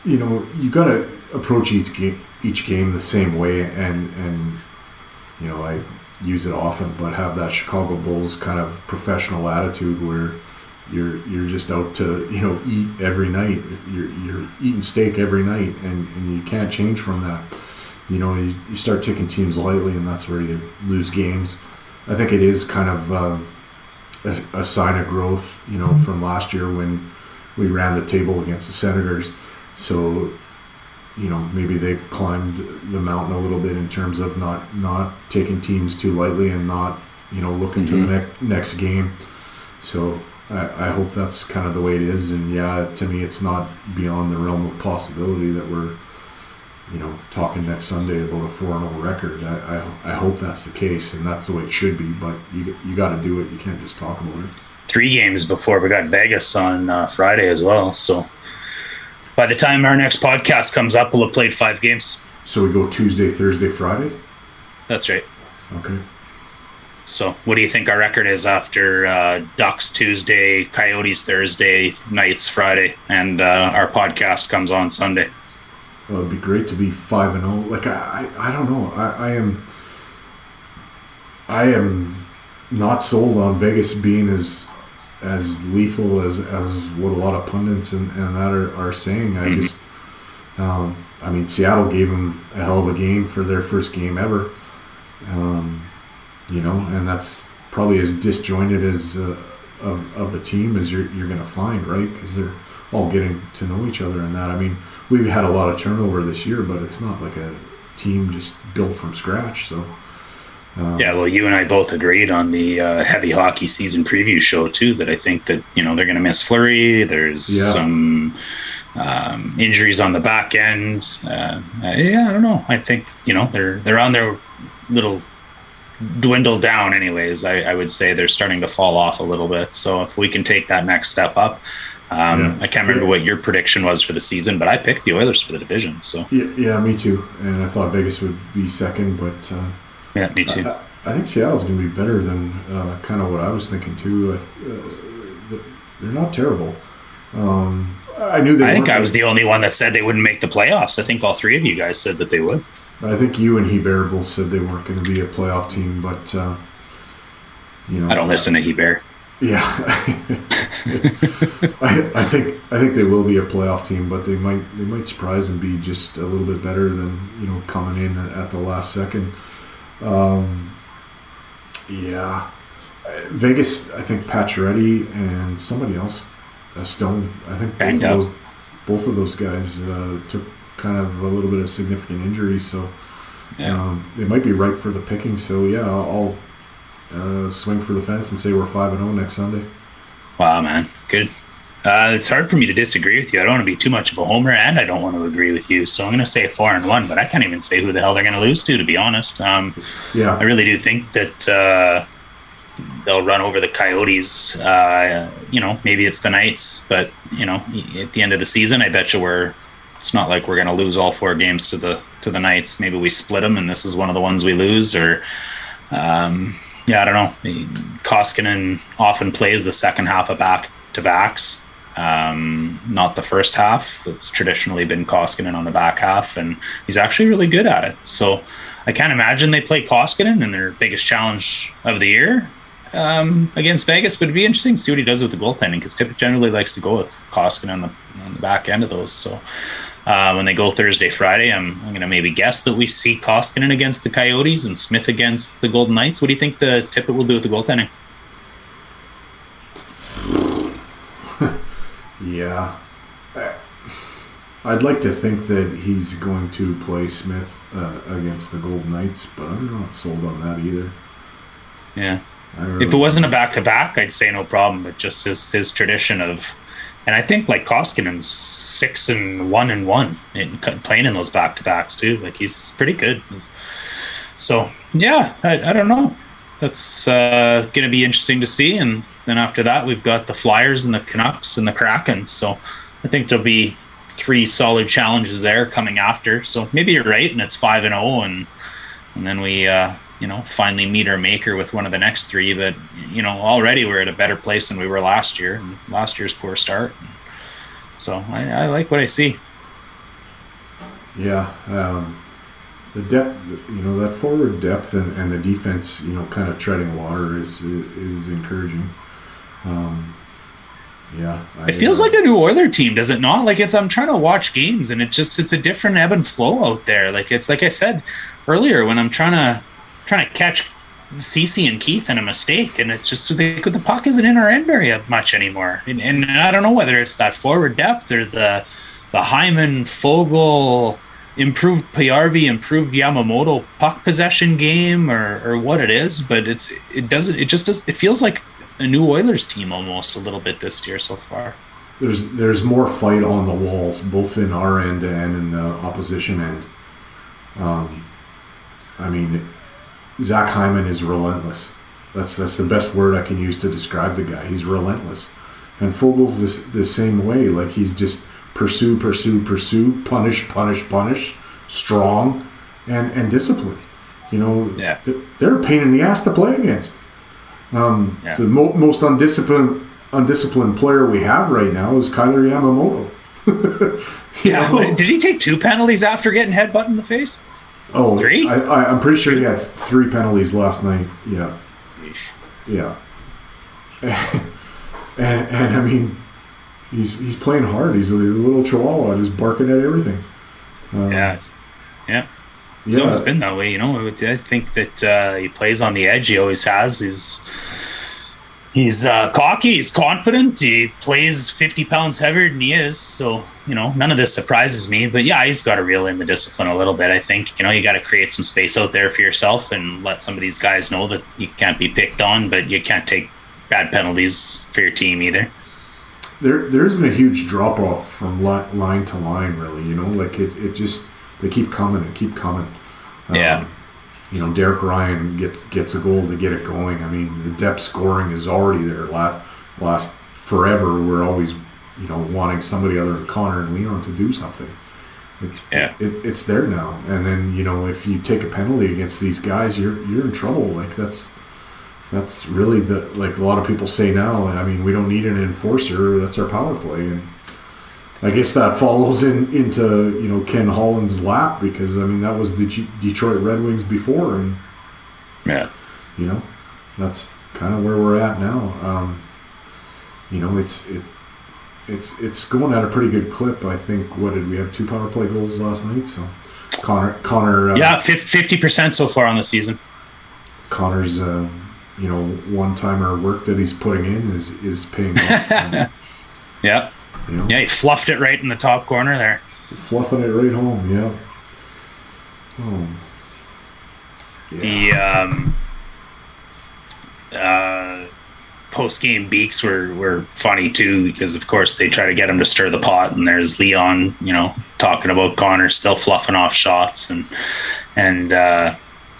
you know you got to approach each game each game the same way and and you know I use it often but have that Chicago Bulls kind of professional attitude where you're you're just out to you know eat every night. You're you're eating steak every night and and you can't change from that. You know you, you start taking teams lightly and that's where you lose games. I think it is kind of uh, a, a sign of growth you know from last year when we ran the table against the senators. So you know maybe they've climbed the mountain a little bit in terms of not not taking teams too lightly and not you know looking to the next next game. So I, I hope that's kind of the way it is. And yeah to me it's not beyond the realm of possibility that we're you know talking next Sunday about a 4-0 record. I, I, I hope that's the case and that's the way it should be but you, you got to do it. You can't just talk about it. Three games before we got Vegas on uh, Friday as well. So by the time our next podcast comes up, we'll have played five games. So we go Tuesday, Thursday, Friday. That's right. Okay. So, what do you think our record is after uh, Ducks Tuesday, Coyotes Thursday, Knights Friday, and uh, our podcast comes on Sunday? Well, it'd be great to be five and zero. Like I, I, I don't know. I, I am. I am not sold on Vegas being as as lethal as as what a lot of pundits and, and that are, are saying. I mm-hmm. just. Um, I mean, Seattle gave them a hell of a game for their first game ever. Um, you know, and that's probably as disjointed as uh, of, of a team as you're, you're going to find, right? Because they're all getting to know each other and that. I mean, we've had a lot of turnover this year, but it's not like a team just built from scratch. So. Um, yeah, well, you and I both agreed on the uh, heavy hockey season preview show too. That I think that you know they're going to miss Fleury. There's yeah. some um, injuries on the back end. Uh, yeah, I don't know. I think you know they're they're on their little dwindle down anyways I, I, would say they're starting to fall off a little bit so if we can take that next step up um, yeah. i can't remember what your prediction was for the season but i picked the oilers for the division so yeah, yeah me too and i thought vegas would be second but uh, yeah me too. I, I think seattle's going to be better than uh, kind of what i was thinking too. Uh, they're not terrible. Um, i knew they i think i was the only one that said they wouldn't make the playoffs. I think all three of you guys said that they would. I think you and Hebert both said they weren't going to be a playoff team, but uh, you know, I don't listen to Hebert. Yeah, I, I, think I think they will be a playoff team, but they might they might surprise and be just a little bit better than you know coming in at the last second. Um, yeah, Vegas. I think Pacioretty and somebody else, uh, Stone. I think both of those both of those guys uh, took kind of a little bit of significant injury, so yeah. um, they might be ripe for the picking. So yeah, I'll, uh, swing for the fence and say we're five and zero oh next Sunday. Wow, man, good. Uh, it's hard for me to disagree with you. I don't want to be too much of a homer, and I don't want to agree with you. So I'm going to say four and one, but I can't even say who the hell they're going to lose to, to be honest. Um, yeah, I really do think that uh, they'll run over the Coyotes. Uh, you know, maybe it's the Knights, but you know, at the end of the season, I bet you we're it's not like we're going to lose all four games to the to the Knights. Maybe we split them, and this is one of the ones we lose. Or, um, yeah, I don't know. Koskinen often plays the second half of back to backs, um, not the first half. It's traditionally been Koskinen on the back half, and he's actually really good at it. So I can't imagine they play Koskinen in their biggest challenge of the year um, against Vegas, but it'd be interesting to see what he does with the goaltending because Tippett generally likes to go with Koskinen on the, on the back end of those. So uh, when they go Thursday, Friday, I'm, I'm going to maybe guess that we see Koskinen against the Coyotes and Smith against the Golden Knights. What do you think the Tippett will do with the goaltending? Yeah. I'd like to think that he's going to play Smith uh, against the Golden Knights, but I'm not sold on that either. Yeah. If it wasn't a back to back, I'd say no problem. But just his his tradition of and I think like Koskinen's six and one and one in playing in those back to backs too. Like he's pretty good. He's, so yeah, I, I don't know. That's uh, going to be interesting to see. And then after that, we've got the Flyers and the Canucks and the Kraken. So I think there'll be three solid challenges there coming after. So maybe you're right, and it's five and zero, oh, and and then we uh, you know, finally meet our maker with one of the next three. But you know, already we're at a better place than we were last year. Last year's poor start. So I, I like what I see. Yeah, um, the depth, you know, that forward depth and, and the defense, you know, kind of treading water is is encouraging. Um, yeah, I, it feels uh, like a new Oiler team, does it not? Like it's I'm trying to watch games and it just it's a different ebb and flow out there. Like it's like I said earlier when I'm trying to trying to catch Ceci and Keith in a mistake, and it's just they, the puck isn't in our end very much anymore. And, and, I don't know whether it's that forward depth or the the Hyman Foegele improved Paajarvi, improved Yamamoto puck possession game, or or what it is. But it's it doesn't it just does it feels like a new Oilers team almost a little bit this year so far. There's there's more fight on the walls, both in our end and in the opposition end. Um, I mean, Zach Hyman is relentless. That's that's the best word I can use to describe the guy. He's relentless, and Foegele's this the same way. Like he's just pursue, pursue, pursue, punish, punish, punish, strong, and and discipline. You know, Yeah. they're a pain in the ass to play against. Um, Yeah. The mo- most undisciplined undisciplined player we have right now is Kailer Yamamoto. Yeah. know? Did he take two penalties after getting headbutt in the face? Oh, Three? I, I, I'm pretty sure he had three penalties last night. Yeah, yeah. And, and I mean, he's he's playing hard. He's a little chihuahua, just barking at everything. Um, Yeah. It's, yeah. It's yeah. always been that way, you know. I think that uh, he plays on the edge. He always has. He's he's uh, cocky. He's confident. He plays fifty pounds heavier than he is. So you know, none of this surprises me. But yeah, he's got to reel in the discipline a little bit. I think you know you got to create some space out there for yourself and let some of these guys know that you can't be picked on, but you can't take bad penalties for your team either. There there isn't a huge drop off from line to line, really. You know, like it, it just they keep coming and keep coming. Um, Yeah. You know, Derek Ryan gets gets a goal to get it going. I mean, the depth scoring is already there. Last last forever, we're always you know wanting somebody other than Connor and Leon to do something. It's Yeah. it, it's there now. And then you know if you take a penalty against these guys, you're you're in trouble. Like that's that's really the like a lot of people say now. I mean, we don't need an enforcer. That's our power play, and I guess that follows in into you know Ken Holland's lap because I mean that was the G- Detroit Red Wings before, and Yeah. you know that's kind of where we're at now. Um, you know, it's it's it's it's going at a pretty good clip. I think. What did we have? Two power play goals last night. So Connor Connor uh, Yeah, fifty percent so far on the season. Connor's uh, you know one timer work that he's putting in is is paying off. and, Yeah. you know, Yeah, he fluffed it right in the top corner there. fluffing it right home. Yeah. Oh. Yeah. The um, uh, post game beaks were, were funny too because of course they try to get him to stir the pot and there's Leon, you know, talking about Connor still fluffing off shots and and uh,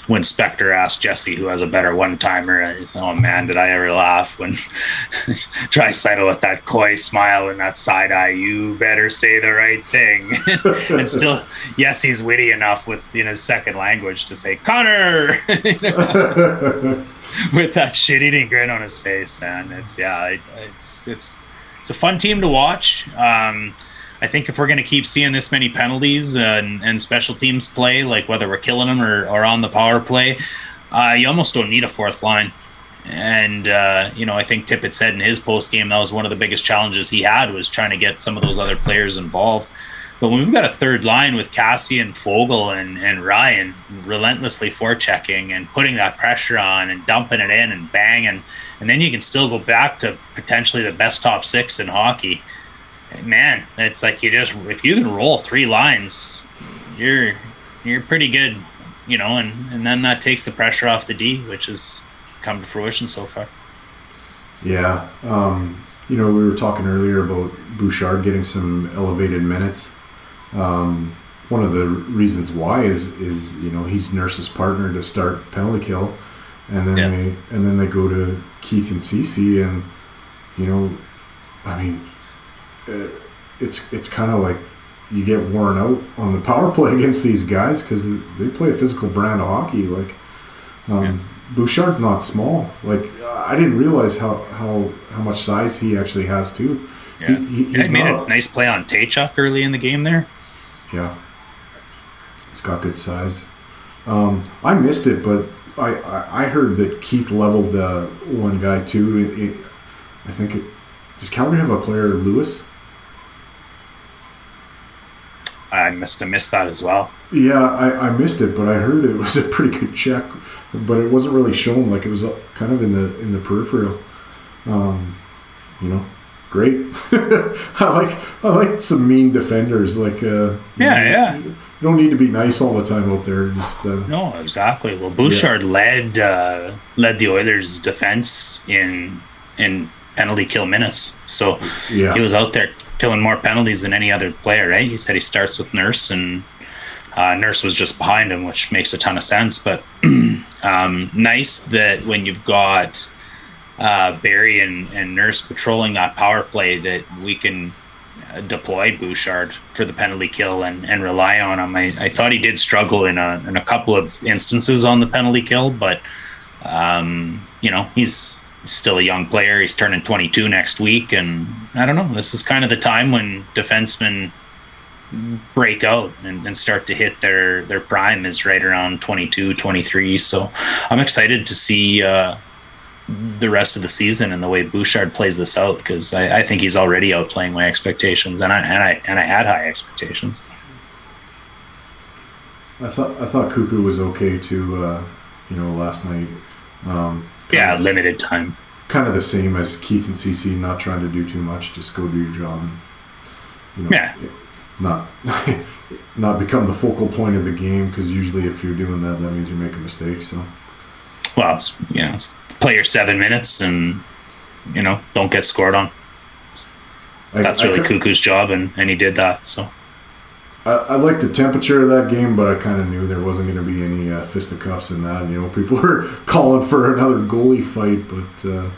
when Spector asked Jesse who has a better one timer, oh man, did I ever laugh when try Tricycle with that coy smile and that side eye, you better say the right thing. and still, yes, he's witty enough with in his second language to say Connor with that shit eating grin on his face, man. It's yeah, it, it's it's it's a fun team to watch. Um, I think if we're going to keep seeing this many penalties and, and special teams play, like whether we're killing them or, or on the power play, uh, you almost don't need a fourth line. And uh, you know, I think Tippett said in his post game that was one of the biggest challenges he had was trying to get some of those other players involved. But when we've got a third line with Cassie and Foegele and, and Ryan relentlessly forechecking and putting that pressure on and dumping it in and banging, and then you can still go back to potentially the best top six in hockey. Man, it's like you just if you can roll three lines, you're you're pretty good, you know, and, and then that takes the pressure off the D, which has come to fruition so far. Yeah. Um, you know, we were talking earlier about Bouchard getting some elevated minutes. Um, one of the reasons why is is you know he's Nurse's partner to start penalty kill, and then Yeah. they and then they go to Keith and Ceci, and you know, I mean, uh, it's it's kind of like you get worn out on the power play against these guys because they play a physical brand of hockey. Like um, Bouchard's not small. Like I didn't realize how how how much size he actually has too. Yeah, He- he- he's he made not- a nice play on Tkachuk early in the game there. Yeah, he's got good size. Um, I missed it, but I, I, I heard that Keith leveled uh, one guy too. It, it, I think it, does Calgary have a player Lewis? I must have missed that as well. Yeah, I, I missed it, but I heard it was a pretty good check, but it wasn't really shown. Like it was uh, kind of in the in the peripheral. Um, you know, great. I like I like some mean defenders. Like uh, Yeah, you, yeah. You don't need to be nice all the time out there. Just uh, No, exactly. Well, Bouchard led uh, led the Oilers' defense in in penalty kill minutes. So yeah, he was out there killing more penalties than any other player. Right? He said he starts with Nurse, and uh, Nurse was just behind him, which makes a ton of sense. But um, nice that when you've got uh, Barrie and, and Nurse patrolling that power play, that we can uh, deploy Bouchard for the penalty kill and, and rely on him. I, I thought he did struggle in a in a couple of instances on the penalty kill, but um, you know he's still a young player. He's turning 22 next week, and I don't know. This is kind of the time when defensemen break out and, and, start to hit their their prime is right around 22 23 so i'm excited to see uh, the rest of the season and the way bouchard plays this out because I, I, think he's already outplaying my expectations and i and i and i had high expectations i thought i thought Koekkoek was okay too uh, you know last night um, yeah limited time kind of the same as keith and Ceci not trying to do too much just go do your job and, you know, yeah not not become the focal point of the game because usually if you're doing that, that means you're making mistakes. So, well, it's, you know, play your seven minutes and you know don't get scored on. That's I, really I, Koekkoek's job, and and he did that. So. I, I like the temperature of that game, but I kind of knew there wasn't going to be any uh, fisticuffs in that. You know, people were calling for another goalie fight, but uh,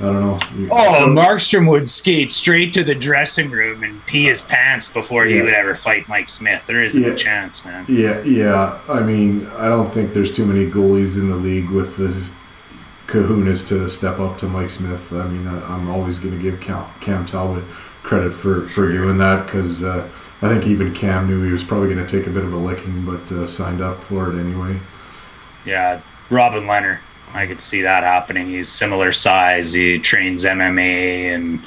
I don't know. oh, Markstrom would skate straight to the dressing room and pee his pants before yeah. he would ever fight Mike Smith. There isn't yeah. a chance, man. Yeah, yeah. I mean, I don't think there's too many goalies in the league with the kahunas to step up to Mike Smith. I mean, I, am always going to give Cam Talbot credit for, for doing that because uh, I think even Cam knew he was probably going to take a bit of a licking, but uh, signed up for it anyway. Yeah, Robin Lehner I could see that happening. He's similar size. He trains MMA, and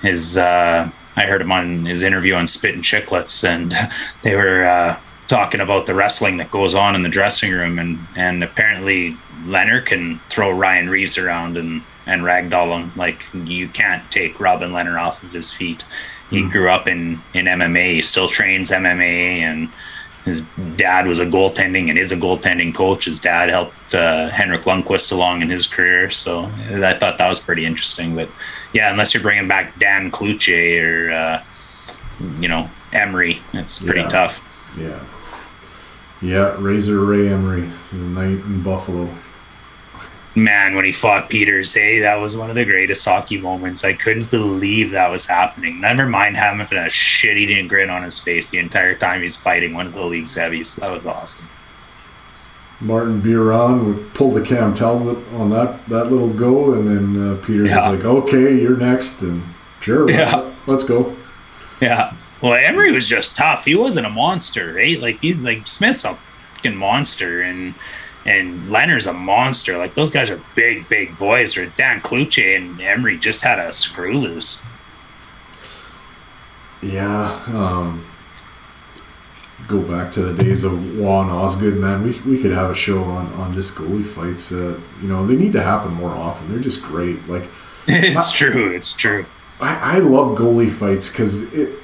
his uh, I heard him on his interview on Spit and Chicklets, and they were uh, talking about the wrestling that goes on in the dressing room, and and apparently Lehner can throw Ryan Reaves around and and ragdoll him like you can't take Robin Leonard off of his feet. He mm. grew up in in MMA. He still trains MMA and his dad was a goaltending and is a goaltending coach. His dad helped uh, Henrik Lundqvist along in his career, so I thought that was pretty interesting. But yeah, unless you're bringing back Dan Cloutier or uh, you know Emery, it's pretty yeah. tough. Yeah, yeah, Razor Ray Emery, the night in Buffalo man, when he fought Peters, hey, that was one of the greatest hockey moments. I couldn't believe that was happening. Never mind having a shit eating grin on his face the entire time he's fighting one of the league's heavies. That was awesome. Martin Biron would pull the Cam Talbot on that, that little go, and then uh, Peters yeah. is like, okay, you're next. And sure, yeah. let's go. Yeah. Well, Emery was just tough. He wasn't a monster, right? Like, he's like Smith's a fucking monster. And, and Leonard's a monster. Like those guys are big, big boys. Or Dan Cloutier and Emery just had a screw loose. Yeah. Um, go back to the days of Juan Osgood, man. We, we could have a show on, on just goalie fights. Uh, you know, they need to happen more often. They're just great. Like it's I, true. It's true. I, I love goalie fights because it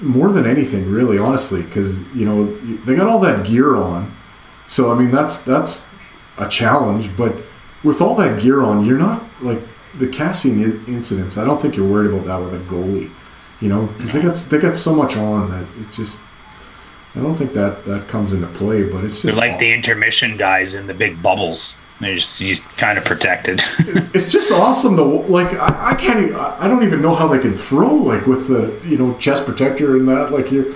more than anything, really, honestly, because you know they got all that gear on so I mean that's that's a challenge, but with all that gear on, you're not like the Kassian incidents. I don't think you're worried about that with a goalie, you know, because they got they got so much on that it just. I don't think that that comes into play, but it's just They're like the intermission guys in the big bubbles. They're just you kind of protected. it's just awesome to like. I, I can't. Even, I don't even know how they can throw like with the you know chest protector and that. Like you're.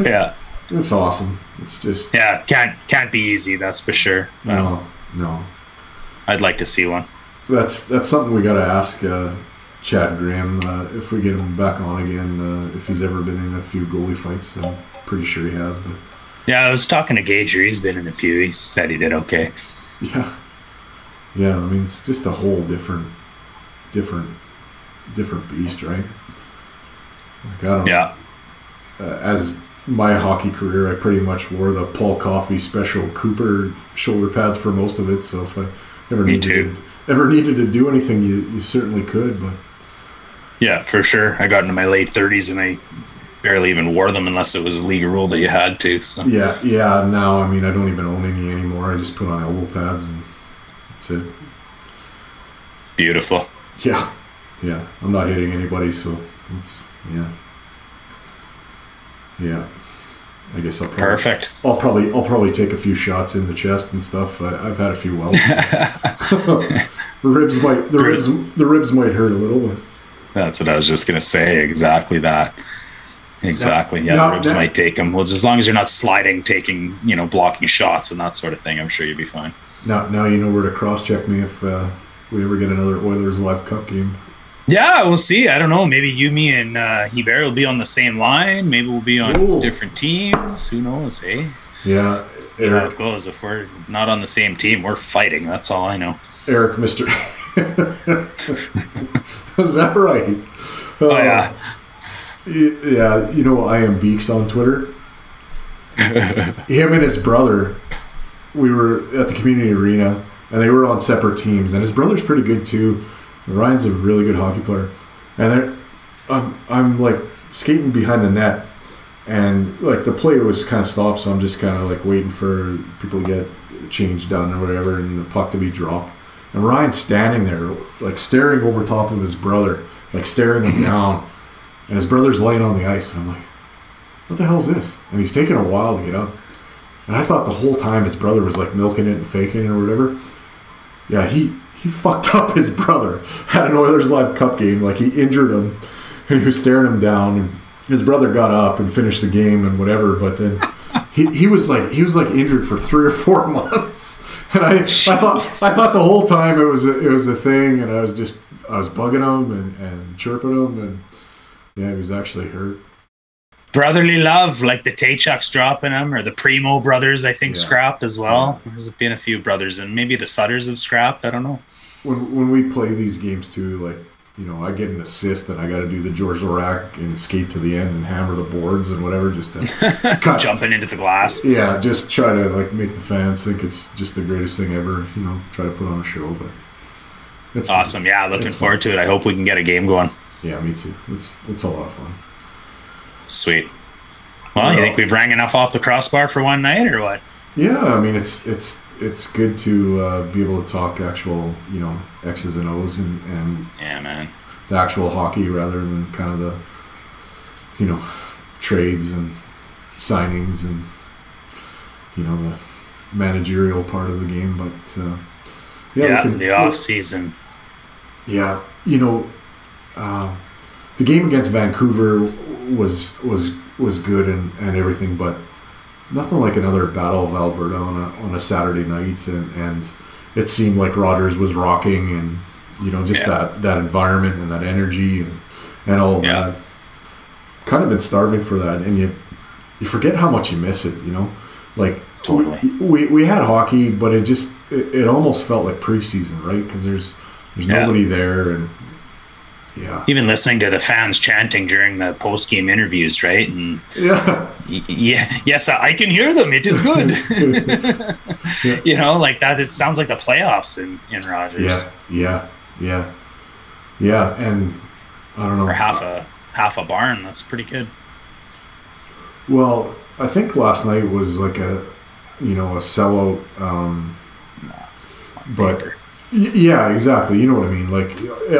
Yeah. It's awesome. It's just yeah, can't can't be easy. That's for sure. No, no. I'd like to see one. That's that's something we got to ask uh, Chad Graham uh, if we get him back on again. Uh, if he's ever been in a few goalie fights, I'm pretty sure he has. But yeah, I was talking to Gager. He's been in a few. He said he did okay. Yeah, yeah. I mean, it's just a whole different, different, different beast, right? Like I don't. Yeah. Uh, as my hockey career, I pretty much wore the Paul Coffey Special Cooper shoulder pads for most of it. So if I ever Me needed to, ever needed to do anything, you, you certainly could. But yeah, for sure. I got into my late thirties and I barely even wore them unless it was a league rule that you had to. So. Yeah, yeah. Now I mean I don't even own any anymore. I just put on elbow pads and that's it. Beautiful. Yeah, yeah. I'm not hitting anybody, so it's yeah. Yeah. I guess I'll probably, perfect. I'll probably I'll probably take a few shots in the chest and stuff. I, have had a few welts. ribs might the ribs the ribs might hurt a little, but That's what I was just gonna say. Exactly that. Exactly. Yeah, the ribs might take them. Well, as long as you're not sliding, taking, you know, blocking shots and that sort of thing, I'm sure you'd be fine. Now, now you know where to cross check me if uh, we ever get another Oilers live cup game. Yeah, we'll see. I don't know. Maybe you, me, and uh, Hebert will be on the same line. Maybe we'll be on Ooh. different teams. Who knows? Hey, Yeah, See how Eric, it goes. If we're not on the same team, we're fighting. That's all I know. Eric, Mister. Is that right? Oh yeah, Yeah, you know I am Beaks on Twitter. Him and his brother, we were at the community arena, and they were on separate teams. And his brother's pretty good too. Ryan's a really good hockey player, and I'm I'm like skating behind the net, and like the play was kind of stopped, so I'm just kind of like waiting for people to get change done or whatever, and the puck to be dropped. And Ryan's standing there, like staring over top of his brother, like staring him down. And his brother's laying on the ice. And I'm like, what the hell is this? And he's taking a while to get up. And I thought the whole time his brother was like milking it and faking it or whatever. Yeah, he, he fucked up his brother Had an Oilers Live Cup game. Like he injured him and he was staring him down. And his brother got up and finished the game and whatever. But then he, he was like he was like injured for three or four months. And I, I thought I thought the whole time it was a, it was a thing, and I was just I was bugging him and, and chirping him, and yeah, he was actually hurt. brotherly love, like the Tkachuks dropping him, or the Primeau brothers, I think, Yeah. scrapped as well. There's been a few brothers, and maybe the Sutters have scrapped. I don't know. When when we play these games too, like you know, I get an assist and I got to do the George Laraque and skate to the end and hammer the boards and whatever, just to cut. Jumping into the glass. Yeah, just try to like make the fans think it's just the greatest thing ever. You know, try to put on a show, but it's fun. Awesome. Yeah, looking It's forward to it. I hope we can get a game going. Yeah, me too. It's it's a lot of fun. Sweet. Well, you think we've rang enough off the crossbar for one night, or what? Yeah, I mean it's it's it's good to uh, be able to talk actual you know X's and O's and, and Yeah, man. the actual hockey rather than kind of the you know trades and signings and you know the managerial part of the game. But uh, yeah, Yeah, can- the off season. yeah, you know, uh, the game against Vancouver was was was good and, and everything, but nothing like another Battle of Alberta on a on a Saturday night, and, and it seemed like Rogers was rocking, and you know, just Yeah. that that environment and that energy and and all Yeah. that. Kind of been starving for that, and you you forget how much you miss it. You know, like Totally. we, we, we had hockey, but it just it, it almost felt like preseason, right? Because there's there's Yeah. nobody there, and yeah, Even listening to the fans chanting during the post game interviews, right? And yeah, yeah, yes, I can hear them. It is good. you know, like that. It sounds like the playoffs in in Rogers yeah, yeah, yeah, yeah, and I don't know. for half a half a barn. That's pretty good. Well, I think last night was like a you know a sellout, um, but Paper. Yeah, exactly. You know what I mean. Like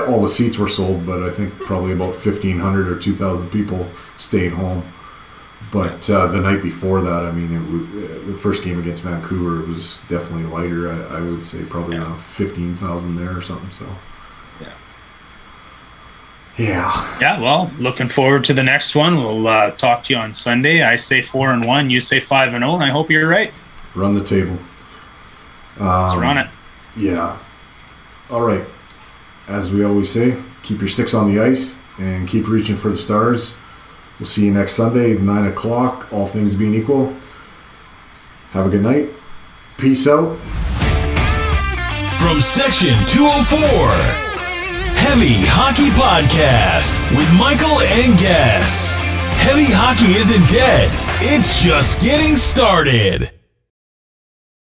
all the seats were sold, but I think probably about fifteen hundred or two thousand people stayed home. But uh, the night before that, I mean, it uh, the first game against Vancouver was definitely lighter. I, I would say probably Yeah. around fifteen thousand there or something. So Yeah. yeah, Yeah, well, looking forward to the next one. We'll uh, talk to you on Sunday. I say four and one, you say five and zero, and I hope you're right. run the table. Let's Um, run it. Yeah. All right. As we always say, keep your sticks on the ice and keep reaching for the stars. We'll see you next Sunday, 9 o'clock, all things being equal. Have a good night. Peace out. From Section 204, Heavy Hockey Podcast with Michael and Guess. Heavy hockey isn't dead, it's just getting started.